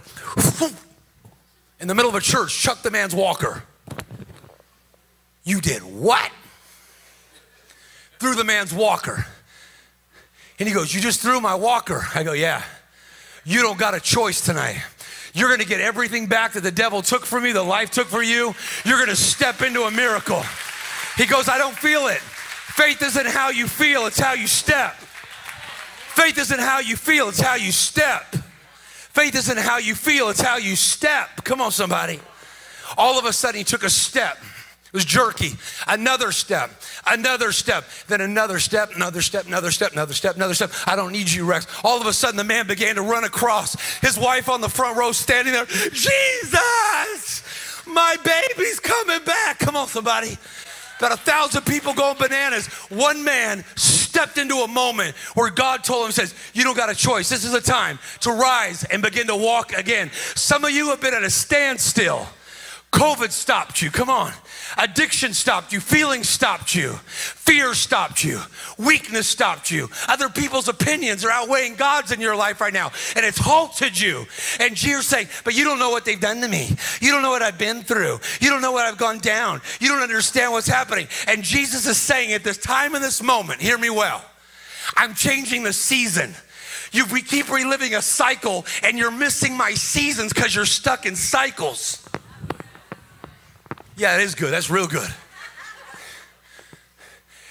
in the middle of a church, chucked the man's walker. You did what? Threw the man's walker. And he goes, You just threw my walker. I go, Yeah. You don't got a choice tonight. You're gonna get everything back that the devil took from you, the life took from you. You're gonna step into a miracle. He goes, I don't feel it. Faith isn't how you feel, it's how you step. Faith isn't how you feel, it's how you step. Faith isn't how you feel, it's how you step. Come on, somebody. All of a sudden, he took a step. It was jerky. Another step, another step, then another step, another step, another step, another step, another step. I don't need you, Rex. All of a sudden, the man began to run across. His wife on the front row standing there, Jesus! My baby's coming back. Come on, somebody. About a thousand people going bananas. One man stepped into a moment where God told him, says, You don't got a choice. This is a time to rise and begin to walk again. Some of you have been at a standstill. COVID stopped you. Come on. Addiction stopped you. Feelings stopped you. Fear stopped you. Weakness stopped you. Other people's opinions are outweighing God's in your life right now. And it's halted you. And you're saying, but you don't know what they've done to me. You don't know what I've been through. You don't know what I've gone down. You don't understand what's happening. And Jesus is saying at this time in this moment, hear me well, I'm changing the season. You, we keep reliving a cycle and you're missing my seasons because you're stuck in cycles. Yeah, it is good. That's real good.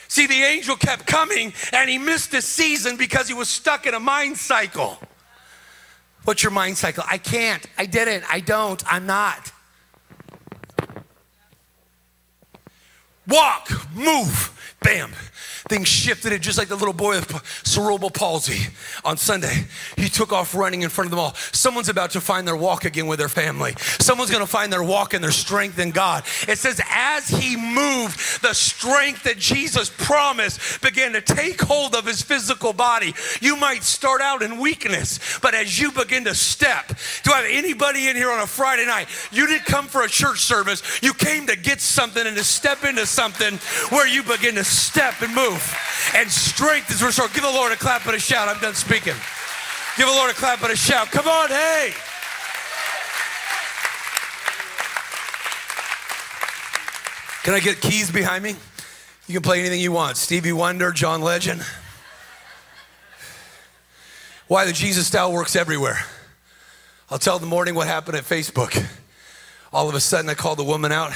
See, the angel kept coming and he missed a season because he was stuck in a mind cycle. What's your mind cycle? I can't. I didn't. I don't. I'm not. Walk, move, bam. Things shifted it just like the little boy with cerebral palsy on Sunday. He took off running in front of them all. Someone's about to find their walk again with their family. Someone's going to find their walk and their strength in God. It says, as he moved, the strength that Jesus promised began to take hold of his physical body. You might start out in weakness, but as you begin to step, do I have anybody in here on a Friday night? You didn't come for a church service. You came to get something and to step into something where you begin to step and move and strength is restored. Give the Lord a clap and a shout. I'm done speaking. Give the Lord a clap and a shout. Come on, hey. Can I get keys behind me? You can play anything you want. Stevie Wonder, John Legend. Why the Jesus style works everywhere. I'll tell the morning what happened at Facebook. All of a sudden, I called the woman out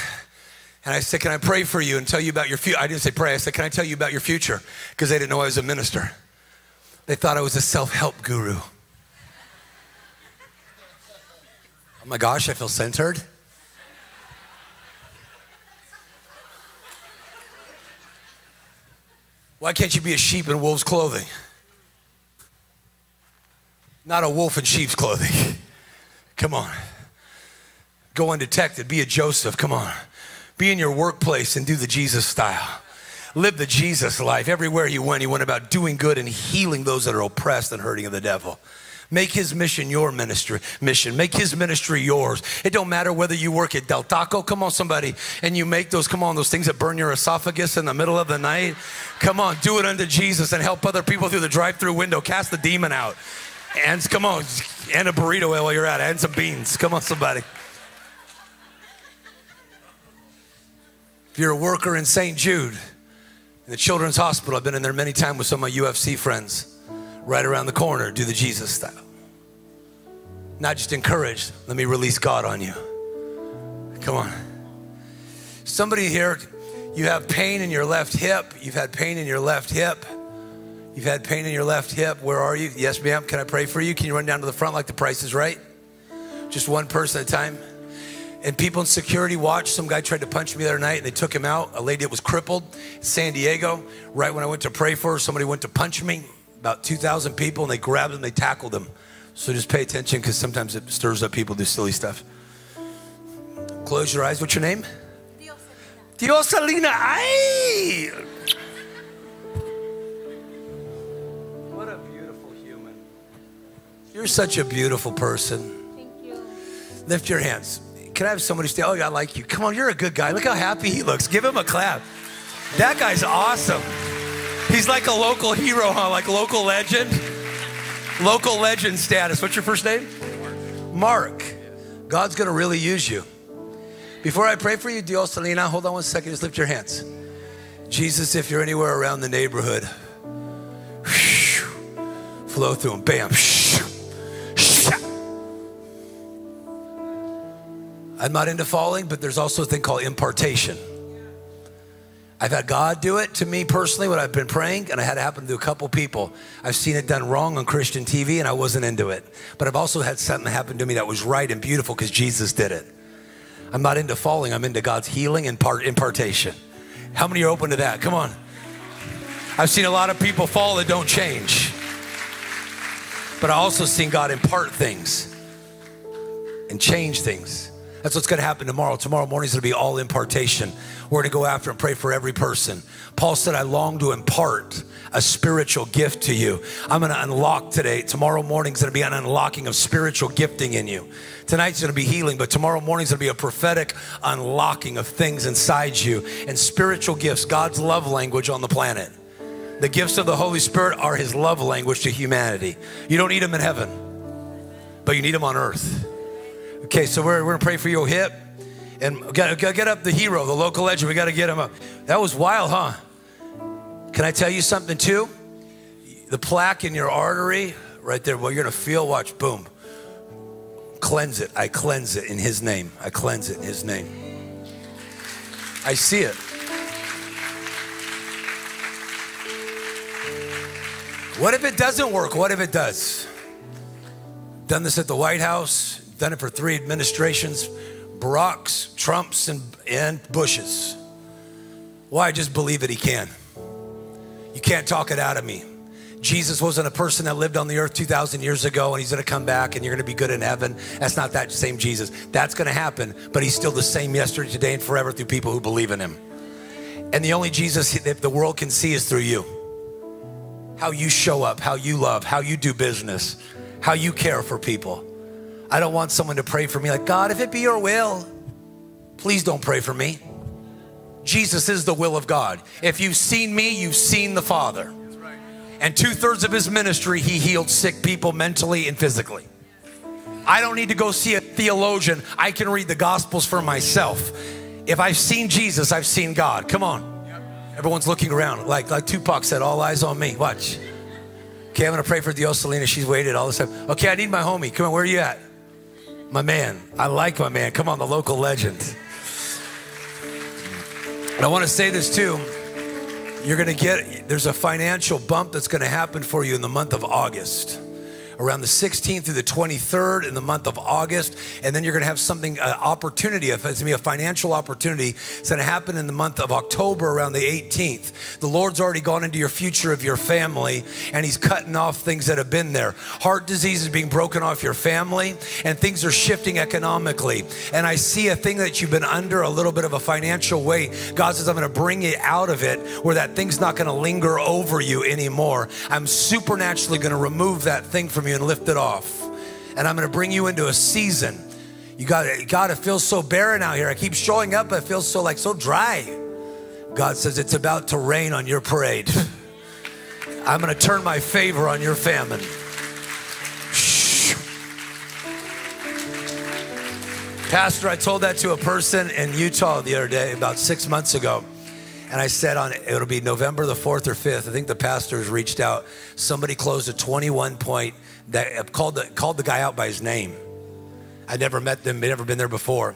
and I said, Can I pray for you and tell you about your future? I didn't say pray. I said, Can I tell you about your future? Because they didn't know I was a minister. They thought I was a self help guru. Oh my gosh, I feel centered. Why can't you be a sheep in wolf's clothing? Not a wolf in sheep's clothing. Come on. Go undetected. Be a Joseph. Come on. Be in your workplace and do the Jesus style. Live the Jesus life. Everywhere you went, he went about doing good and healing those that are oppressed and hurting of the devil. Make his mission your ministry mission. Make his ministry yours. It don't matter whether you work at Del Taco, come on somebody, and you make those, come on, those things that burn your esophagus in the middle of the night. Come on, do it unto Jesus and help other people through the drive-through window. Cast the demon out. And come on, and a burrito while you're at it, and some beans. Come on, somebody. If you're a worker in St. Jude, in the Children's Hospital, I've been in there many times with some of my UFC friends, right around the corner, do the Jesus style. Not just encouraged, let me release God on you. Come on. Somebody here, you have pain in your left hip, you've had pain in your left hip. You've had pain in your left hip. Where are you? Yes, ma'am. Can I pray for you? Can you run down to the front like the price is right? Just one person at a time. And people in security watched. Some guy tried to punch me the other night and they took him out. A lady that was crippled San Diego. Right when I went to pray for her, somebody went to punch me. About 2,000 people and they grabbed him, they tackled him. So just pay attention because sometimes it stirs up people do silly stuff. Close your eyes. What's your name? Diosalina. Diosalina. Ay! What a beautiful human. You're such a beautiful person. Thank you. Lift your hands. Can I have somebody say, Oh, yeah, I like you? Come on, you're a good guy. Look how happy he looks. Give him a clap. That guy's awesome. He's like a local hero, huh? Like local legend. Local legend status. What's your first name? Mark. God's going to really use you. Before I pray for you, Dios Salina, hold on one second. Just lift your hands. Jesus, if you're anywhere around the neighborhood, flow through them. Bam. I'm not into falling, but there's also a thing called impartation. I've had God do it to me personally when I've been praying, and I had it happen to a couple people. I've seen it done wrong on Christian TV, and I wasn't into it. But I've also had something happen to me that was right and beautiful because Jesus did it. I'm not into falling, I'm into God's healing and part impartation. How many are open to that? Come on. I've seen a lot of people fall that don't change. But I also seen God impart things and change things. That's what's going to happen tomorrow. Tomorrow morning is going to be all impartation. We're going to go after and pray for every person. Paul said, I long to impart a spiritual gift to you. I'm going to unlock today. Tomorrow morning is going to be an unlocking of spiritual gifting in you. Tonight's going to be healing, but tomorrow morning is going to be a prophetic unlocking of things inside you and spiritual gifts, God's love language on the planet. The gifts of the Holy Spirit are his love language to humanity. You don't need them in heaven, but you need them on earth. Okay, so we're, we're gonna pray for your hip. And gotta, gotta get up the hero, the local legend. We gotta get him up. That was wild, huh? Can I tell you something too? The plaque in your artery, right there, well, you're gonna feel, watch, boom. Cleanse it. I cleanse it in his name. I cleanse it in his name. I see it. What if it doesn't work? What if it does? Done this at the White House, done it for three administrations Barack's, Trump's, and, and Bush's. Why? I just believe that He can. You can't talk it out of me. Jesus wasn't a person that lived on the earth 2,000 years ago and he's gonna come back and you're gonna be good in heaven. That's not that same Jesus. That's gonna happen, but he's still the same yesterday, today, and forever through people who believe in him. And the only Jesus that the world can see is through you. How you show up, how you love, how you do business, how you care for people. I don't want someone to pray for me like, God, if it be your will, please don't pray for me. Jesus is the will of God. If you've seen me, you've seen the Father. And two thirds of his ministry, he healed sick people mentally and physically. I don't need to go see a theologian. I can read the Gospels for myself. If I've seen Jesus, I've seen God. Come on. Everyone's looking around. Like, like Tupac said, all eyes on me. Watch. Okay, I'm going to pray for Dioselina. She's waited all this time. Okay, I need my homie. Come on, where are you at? My man. I like my man. Come on, the local legend. And I want to say this too. You're going to get, there's a financial bump that's going to happen for you in the month of August around the 16th through the 23rd in the month of August. And then you're going to have something, an opportunity, if it's going to be a financial opportunity. It's going to happen in the month of October around the 18th. The Lord's already gone into your future of your family and He's cutting off things that have been there. Heart disease is being broken off your family and things are shifting economically. And I see a thing that you've been under a little bit of a financial weight. God says, I'm going to bring you out of it where that thing's not going to linger over you anymore. I'm supernaturally going to remove that thing from from you and lift it off. And I'm going to bring you into a season. You got God, it feels so barren out here. I keep showing up, it feels so like so dry. God says it's about to rain on your parade. I'm going to turn my favor on your famine. Pastor, I told that to a person in Utah the other day, about six months ago. And I said on it'll be November the 4th or 5th. I think the pastors reached out. Somebody closed a 21 point that called the, called the guy out by his name. I'd never met them, never been there before.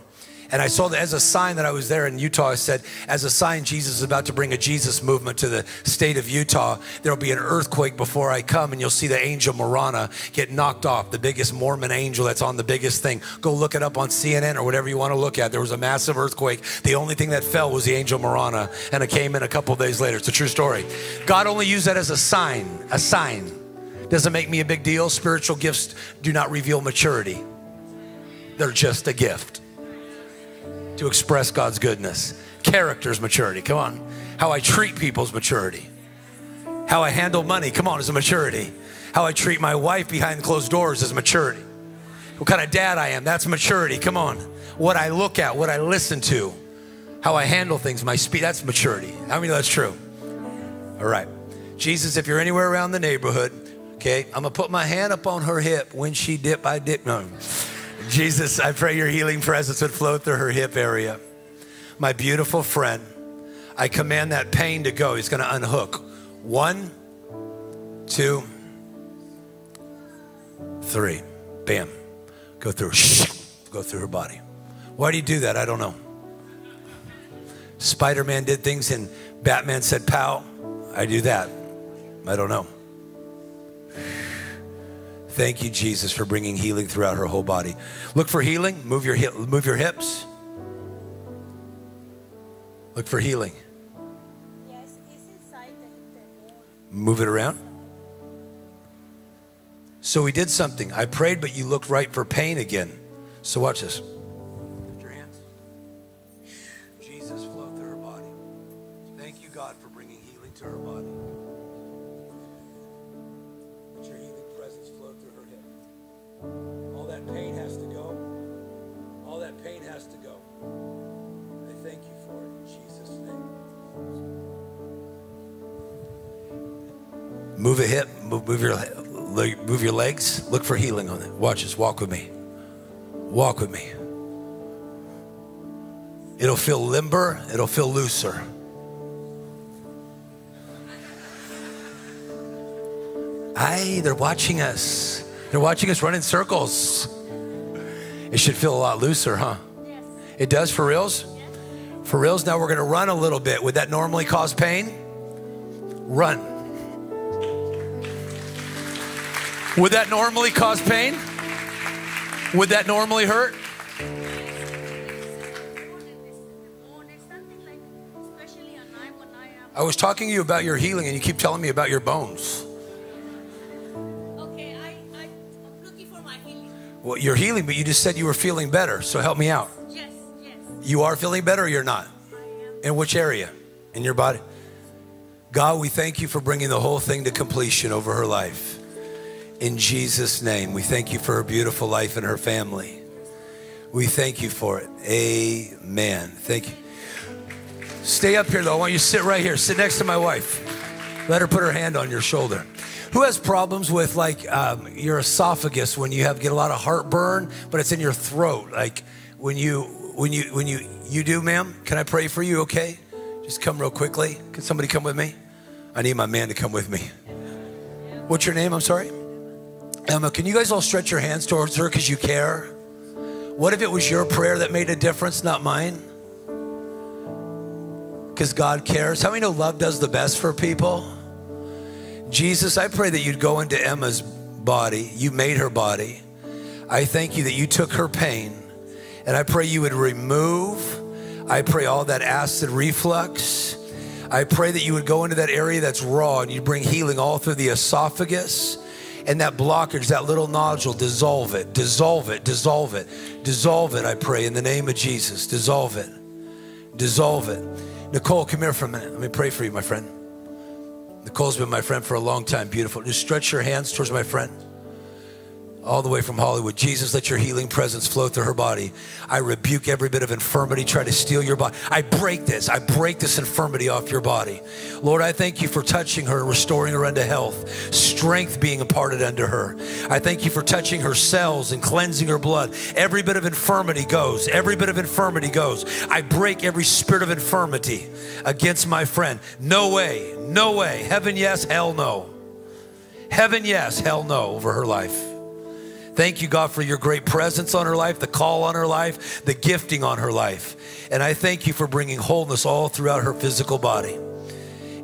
And I saw that as a sign that I was there in Utah. I said, as a sign, Jesus is about to bring a Jesus movement to the state of Utah. There'll be an earthquake before I come, and you'll see the angel Moroni get knocked off, the biggest Mormon angel that's on the biggest thing. Go look it up on CNN or whatever you want to look at. There was a massive earthquake. The only thing that fell was the angel Moroni, and it came in a couple days later. It's a true story. God only used that as a sign, a sign doesn't make me a big deal. Spiritual gifts do not reveal maturity, they're just a gift to express God's goodness. Character's maturity, come on. How I treat people's maturity. How I handle money, come on, is a maturity. How I treat my wife behind closed doors is maturity. What kind of dad I am, that's maturity, come on. What I look at, what I listen to, how I handle things, my speed, that's maturity. How many know that's true? All right. Jesus, if you're anywhere around the neighborhood, Okay, I'm gonna put my hand up on her hip. When she dip, I dip. No. Jesus, I pray your healing presence would flow through her hip area. My beautiful friend, I command that pain to go. He's gonna unhook. One, two, three. Bam. Go through. Go through her body. Why do you do that? I don't know. Spider Man did things and Batman said, pow. I do that. I don't know. Thank you, Jesus, for bringing healing throughout her whole body. Look for healing. Move your, hip, move your hips. Look for healing. Move it around. So we did something. I prayed, but you looked right for pain again. So watch this. Your hands. Jesus flowed through her body. Thank you, God, for bringing healing to her body. Move a hip, move, move your move your legs. Look for healing on it. Watch this. Walk with me. Walk with me. It'll feel limber, it'll feel looser. Aye, they're watching us. They're watching us run in circles. It should feel a lot looser, huh? Yes. It does for reals? Yes. For reals, now we're gonna run a little bit. Would that normally cause pain? Run. Would that normally cause pain? Would that normally hurt? I was talking to you about your healing and you keep telling me about your bones. Okay, I, I, am looking for my healing. Well, you're healing, but you just said you were feeling better, so help me out. Yes, yes. You are feeling better or you're not? I am. In which area? In your body? God, we thank you for bringing the whole thing to completion over her life. In Jesus' name, we thank you for her beautiful life and her family. We thank you for it. Amen. Thank you. Stay up here though. I want you to sit right here. Sit next to my wife. Let her put her hand on your shoulder. Who has problems with like um, your esophagus when you have get a lot of heartburn, but it's in your throat? Like when you when you when you you do, ma'am. Can I pray for you? Okay, just come real quickly. Can somebody come with me? I need my man to come with me. What's your name? I'm sorry. Emma, can you guys all stretch your hands towards her because you care? What if it was your prayer that made a difference, not mine? because God cares. How many know love does the best for people? Jesus, I pray that you'd go into Emma's body. You made her body. I thank you that you took her pain. And I pray you would remove, I pray all that acid reflux. I pray that you would go into that area that's raw and you'd bring healing all through the esophagus and that blockage, that little nodule, dissolve it, dissolve it, dissolve it, dissolve it, I pray, in the name of Jesus. Dissolve it, dissolve it. Nicole, come here for a minute. Let me pray for you, my friend. Nicole's been my friend for a long time. Beautiful. Just stretch your hands towards my friend all the way from Hollywood. Jesus, let your healing presence flow through her body. I rebuke every bit of infirmity try to steal your body. I break this. I break this infirmity off your body. Lord, I thank you for touching her, and restoring her unto health, strength being imparted unto her. I thank you for touching her cells and cleansing her blood. Every bit of infirmity goes. Every bit of infirmity goes. I break every spirit of infirmity against my friend. No way. No way. Heaven, yes. Hell, no. Heaven, yes. Hell, no over her life. Thank you, God, for your great presence on her life, the call on her life, the gifting on her life. And I thank you for bringing wholeness all throughout her physical body.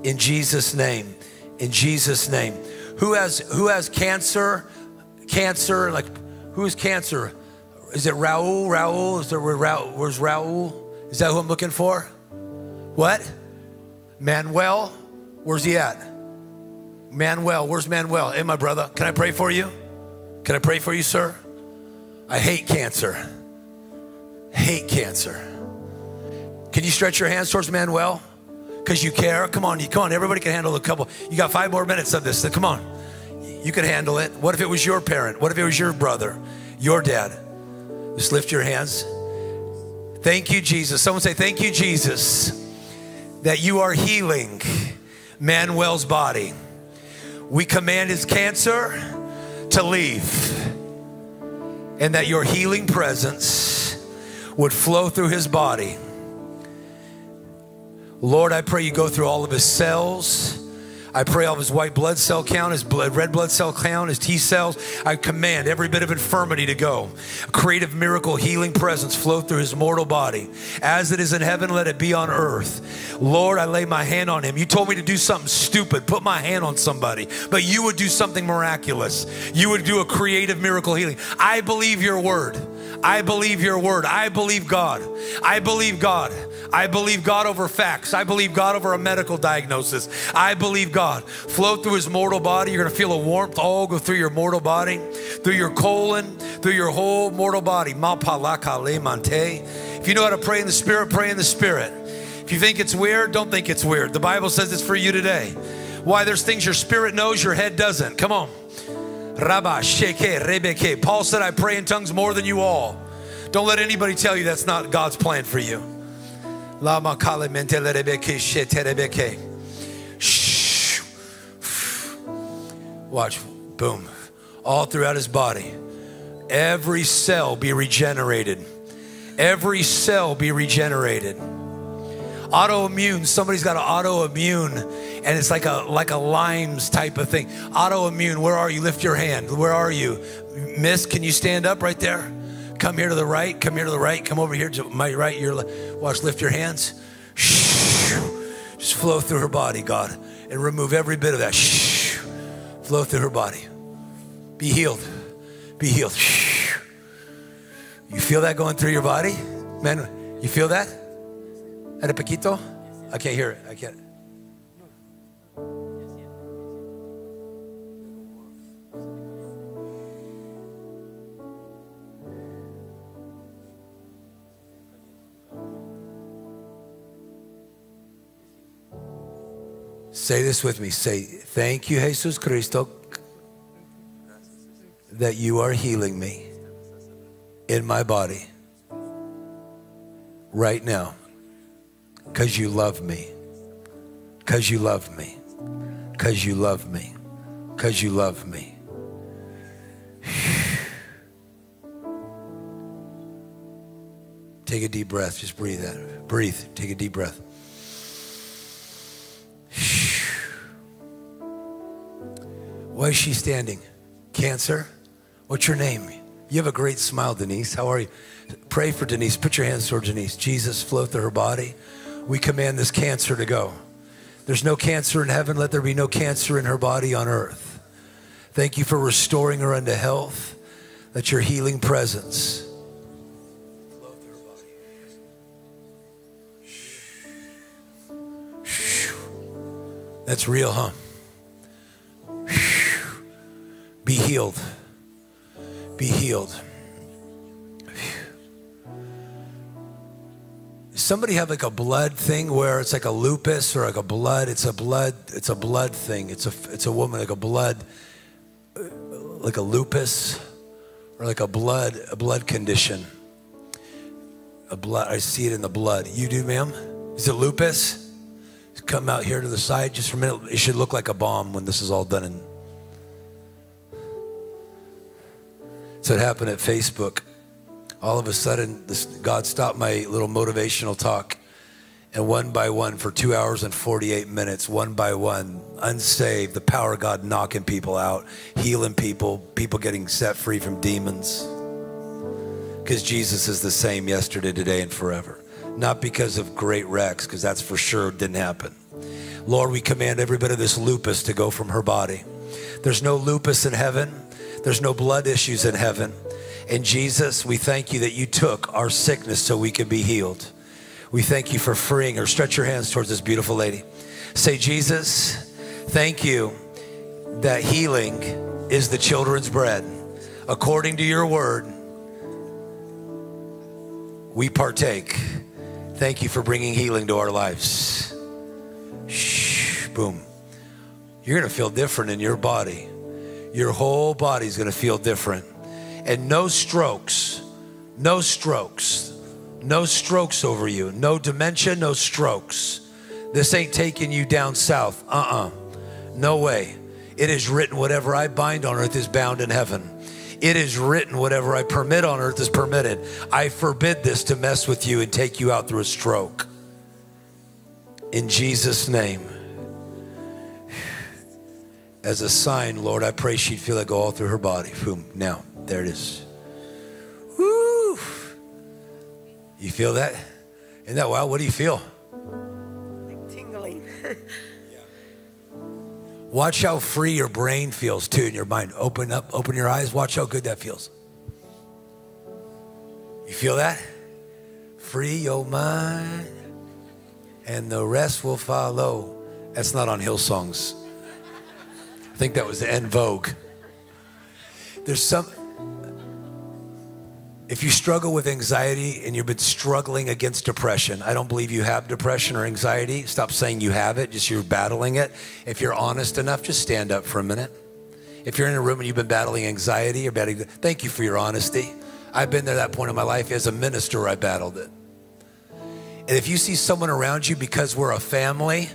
In Jesus' name. In Jesus' name. Who has who has cancer? Cancer, like who's cancer? Is it Raul? Raul? Is there Raul? Where's Raul? Is that who I'm looking for? What? Manuel? Where's he at? Manuel, where's Manuel? Hey, my brother, can I pray for you? Can I pray for you, sir? I hate cancer. Hate cancer. Can you stretch your hands towards Manuel? Because you care? Come on, you come on, everybody can handle a couple. You got five more minutes of this. So come on. You can handle it. What if it was your parent? What if it was your brother? Your dad? Just lift your hands. Thank you, Jesus. Someone say, Thank you, Jesus, that you are healing Manuel's body. We command his cancer to leave and that your healing presence would flow through his body. Lord, I pray you go through all of his cells I pray all his white blood cell count, his blood, red blood cell count, his T cells. I command every bit of infirmity to go. Creative miracle healing presence flow through his mortal body. As it is in heaven, let it be on earth. Lord, I lay my hand on him. You told me to do something stupid, put my hand on somebody, but you would do something miraculous. You would do a creative miracle healing. I believe your word. I believe your word. I believe God. I believe God. I believe God over facts. I believe God over a medical diagnosis. I believe God. Flow through his mortal body. You're going to feel a warmth all go through your mortal body, through your colon, through your whole mortal body. If you know how to pray in the Spirit, pray in the Spirit. If you think it's weird, don't think it's weird. The Bible says it's for you today. Why? There's things your spirit knows, your head doesn't. Come on. Rabba, Sheke, Rebeke. Paul said, I pray in tongues more than you all. Don't let anybody tell you that's not God's plan for you. Lama kale mentele rebeke shete rebeke. Watch, boom. All throughout his body. Every cell be regenerated. Every cell be regenerated. Autoimmune, somebody's got an autoimmune and it's like a like a Lyme's type of thing. Autoimmune, where are you? Lift your hand. Where are you? Miss, can you stand up right there? Come here to the right. Come here to the right. Come over here to my right. Your watch. Lift your hands. Just flow through her body, God, and remove every bit of that. Flow through her body. Be healed. Be healed. You feel that going through your body, man? You feel that? At a poquito? I can't hear it. I can't. Say this with me. Say, Thank you, Jesus Cristo, that you are healing me in my body right now because you love me. Because you love me. Because you love me. Because you love me. Take a deep breath. Just breathe that. Breathe. Take a deep breath. Why is she standing? Cancer? What's your name? You have a great smile, Denise. How are you? Pray for Denise. Put your hands toward Denise. Jesus, flow through her body. We command this cancer to go. There's no cancer in heaven. Let there be no cancer in her body on earth. Thank you for restoring her unto health. Let your healing presence. That's real, huh? Be healed. Be healed. Somebody have like a blood thing where it's like a lupus or like a blood? It's a blood. It's a blood thing. It's a it's a woman like a blood, like a lupus, or like a blood a blood condition. A blood. I see it in the blood. You do, ma'am? Is it lupus? Come out here to the side just for a minute. It should look like a bomb when this is all done and So it happened at Facebook. All of a sudden, this, God stopped my little motivational talk. And one by one, for two hours and 48 minutes, one by one, unsaved, the power of God knocking people out, healing people, people getting set free from demons. Because Jesus is the same yesterday, today, and forever. Not because of great Rex, because that's for sure didn't happen. Lord, we command every bit of this lupus to go from her body. There's no lupus in heaven. There's no blood issues in heaven. And Jesus, we thank you that you took our sickness so we could be healed. We thank you for freeing her. Stretch your hands towards this beautiful lady. Say, Jesus, thank you that healing is the children's bread. According to your word, we partake. Thank you for bringing healing to our lives. Shh, boom. You're going to feel different in your body your whole body's gonna feel different. And no strokes, no strokes, no strokes over you, no dementia, no strokes. This ain't taking you down south. Uh uh No way. It is written, whatever I bind on earth is bound in heaven. It is written, whatever I permit on earth is permitted. I forbid this to mess with you and take you out through a stroke. In Jesus' name as a sign, Lord, I pray she'd feel it go all through her body. Boom. Now, there it is. Woo! You feel that? Isn't that wild? What do you feel? Like tingling. Watch how free your brain feels too in your mind. Open up, open your eyes. Watch how good that feels. You feel that? Free your mind, and the rest will follow. That's not on Hillsongs. I think that was the En Vogue. There's some, if you struggle with anxiety and you've been struggling against depression, I don't believe you have depression or anxiety. Stop saying you have it, just you're battling it. If you're honest enough, just stand up for a minute. If you're in a room and you've been battling anxiety or battling, thank you for your honesty. I've been there that point in my life. As a minister, I battled it. And if you see someone around you because we're a family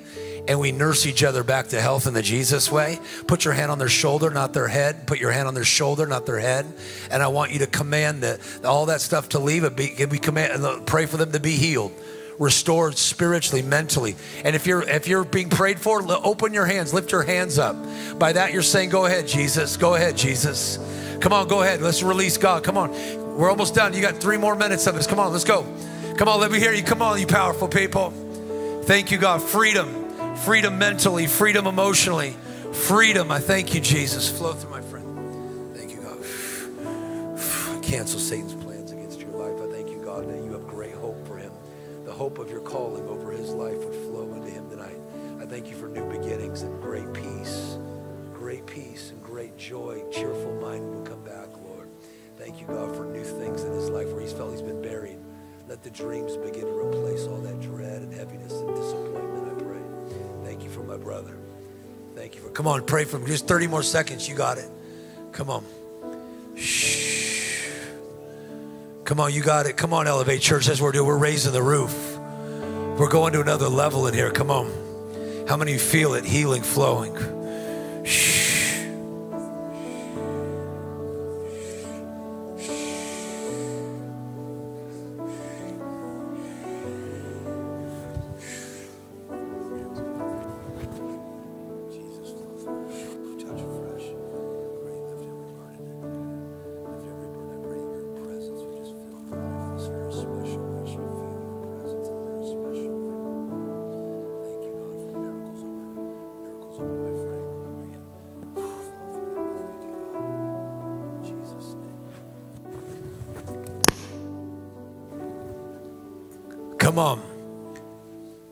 and we nurse each other back to health in the Jesus way. Put your hand on their shoulder, not their head. Put your hand on their shoulder, not their head. And I want you to command that all that stuff to leave. It be, we command, uh, pray for them to be healed restored spiritually, mentally. And if you're if you're being prayed for, open your hands, lift your hands up. By that you're saying, "Go ahead, Jesus. Go ahead, Jesus." Come on, go ahead. Let's release God. Come on. We're almost done. You got 3 more minutes of this. Come on, let's go. Come on, let me hear you. Come on, you powerful people. Thank you, God. Freedom. Freedom mentally, freedom emotionally. Freedom. I thank you, Jesus. Flow through my friend. Thank you, God. Cancel Satan's plans against your life. I thank you, God, that you have great hope for him. The hope of your calling over his life would flow into him tonight. I thank you for new beginnings and great peace, great peace and great joy, cheerful mind will come back, Lord. Thank you, God, for new things in his life where he's felt he's been buried. Let the dreams begin to replace all that dread and heaviness and disappointment, my brother. Thank you for, come on, pray for him. Just 30 more seconds. You got it. Come on. Shh. Come on, you got it. Come on, Elevate Church. That's what we're doing. We're raising the roof. We're going to another level in here. Come on. How many you feel it? Healing flowing. Shh.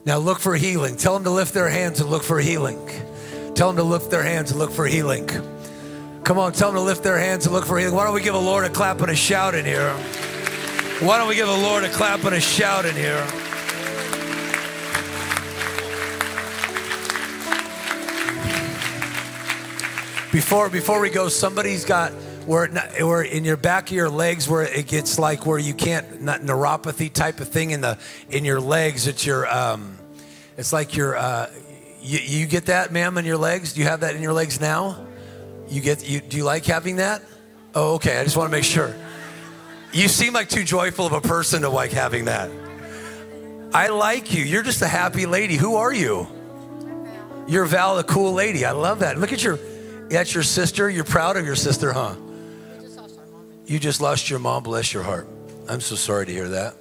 Now look for healing. Tell them to lift their hands and look for healing. Tell them to lift their hands and look for healing. Come on, tell them to lift their hands and look for healing. Why don't we give a Lord a clap and a shout in here? Why don't we give a Lord a clap and a shout in here? Before before we go, somebody's got where, where in your back of your legs where it gets like where you can't not neuropathy type of thing in the in your legs it's your um, it's like your uh, you, you get that ma'am in your legs? Do you have that in your legs now? You get you do you like having that? Oh okay i just want to make sure. You seem like too joyful of a person to like having that. I like you. You're just a happy lady. Who are you? You're val a cool lady. I love that. Look at your that's your sister. You're proud of your sister huh? You just lost your mom, bless your heart. I'm so sorry to hear that.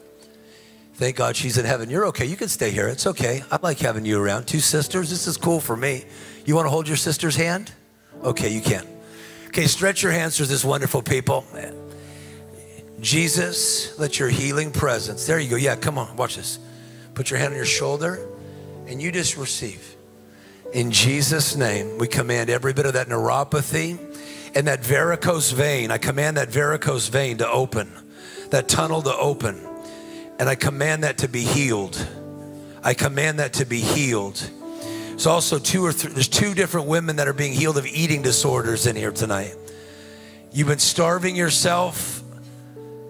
Thank God she's in heaven. You're okay. You can stay here. It's okay. I like having you around. Two sisters. This is cool for me. You want to hold your sister's hand? Okay, you can. Okay, stretch your hands to this wonderful people. Jesus, let your healing presence. There you go. Yeah, come on. Watch this. Put your hand on your shoulder and you just receive. In Jesus' name, we command every bit of that neuropathy and that varicose vein, I command that varicose vein to open, that tunnel to open, and I command that to be healed. I command that to be healed. There's also two or three, there's two different women that are being healed of eating disorders in here tonight. You've been starving yourself,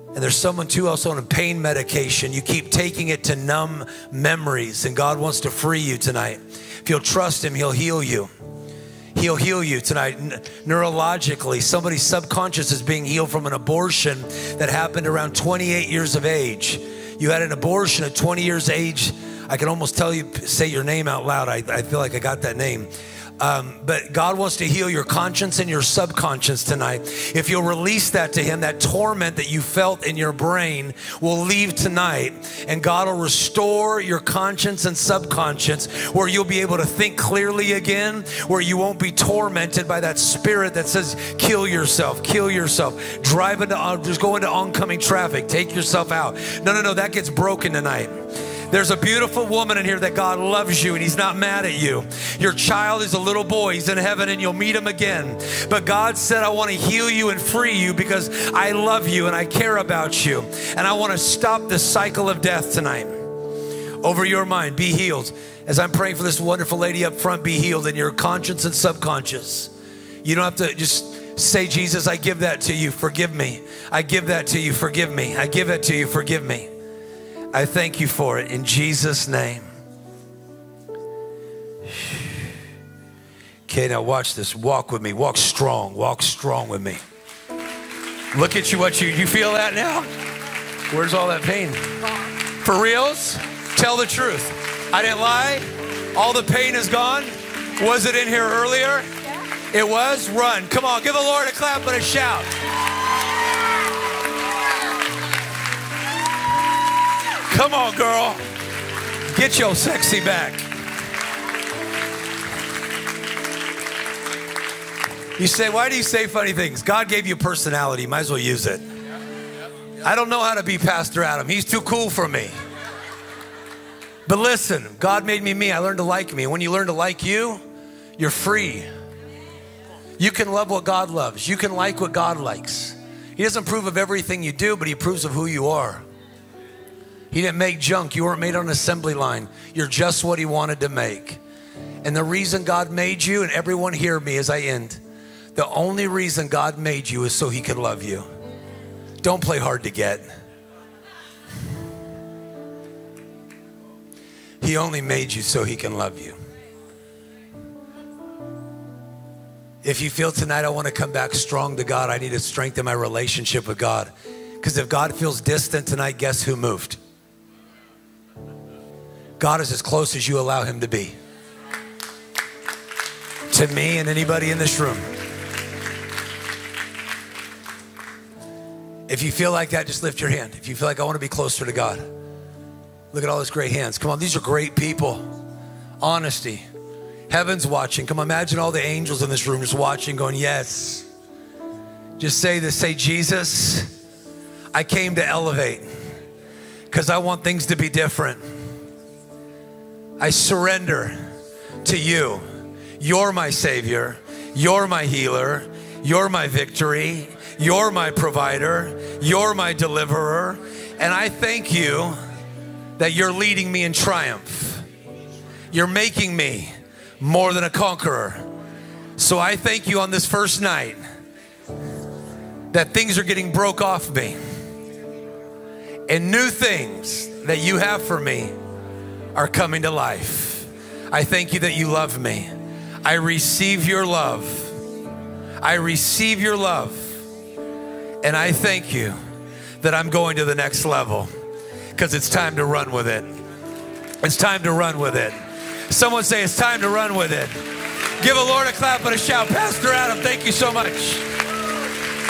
and there's someone too also on a pain medication. You keep taking it to numb memories, and God wants to free you tonight. If you'll trust Him, He'll heal you. He'll heal you tonight. neurologically, somebody's subconscious is being healed from an abortion that happened around 28 years of age. You had an abortion at 20 years age. I can almost tell you, say your name out loud. I, I feel like I got that name. Um, but God wants to heal your conscience and your subconscious tonight. If you'll release that to Him, that torment that you felt in your brain will leave tonight, and God will restore your conscience and subconscious where you'll be able to think clearly again, where you won't be tormented by that spirit that says, kill yourself, kill yourself, drive into, uh, just go into oncoming traffic, take yourself out. No, no, no, that gets broken tonight. There's a beautiful woman in here that God loves you and He's not mad at you. Your child is a little boy. He's in heaven and you'll meet him again. But God said, I want to heal you and free you because I love you and I care about you. And I want to stop the cycle of death tonight. Over your mind, be healed. As I'm praying for this wonderful lady up front, be healed in your conscience and subconscious. You don't have to just say, Jesus, I give that to you, forgive me. I give that to you, forgive me. I give it to you, forgive me. I thank you for it in Jesus' name. Okay, now watch this. Walk with me. Walk strong. Walk strong with me. Look at you. What you you feel that now? Where's all that pain? For reals? Tell the truth. I didn't lie. All the pain is gone. Was it in here earlier? It was. Run. Come on. Give the Lord a clap and a shout. Come on, girl. Get your sexy back. You say, why do you say funny things? God gave you personality. Might as well use it. I don't know how to be Pastor Adam. He's too cool for me. But listen, God made me me. I learned to like me. When you learn to like you, you're free. You can love what God loves. You can like what God likes. He doesn't approve of everything you do, but He approves of who you are. He didn't make junk. You weren't made on an assembly line. You're just what He wanted to make. And the reason God made you, and everyone hear me as I end, the only reason God made you is so He could love you. Don't play hard to get. He only made you so He can love you. If you feel tonight, I want to come back strong to God, I need to strengthen my relationship with God. Because if God feels distant tonight, guess who moved? God is as close as you allow Him to be. To me and anybody in this room. If you feel like that, just lift your hand. If you feel like I want to be closer to God, look at all those great hands. Come on, these are great people. Honesty. Heaven's watching. Come on, imagine all the angels in this room just watching, going, Yes. Just say this say, Jesus, I came to elevate because I want things to be different. I surrender to you. You're my Savior. You're my healer. You're my victory. You're my provider. You're my deliverer. And I thank you that you're leading me in triumph. You're making me more than a conqueror. So I thank you on this first night that things are getting broke off me and new things that you have for me are coming to life. I thank you that you love me. I receive your love. I receive your love. And I thank you that I'm going to the next level because it's time to run with it. It's time to run with it. Someone say it's time to run with it. Give a Lord a clap and a shout. Pastor Adam, thank you so much.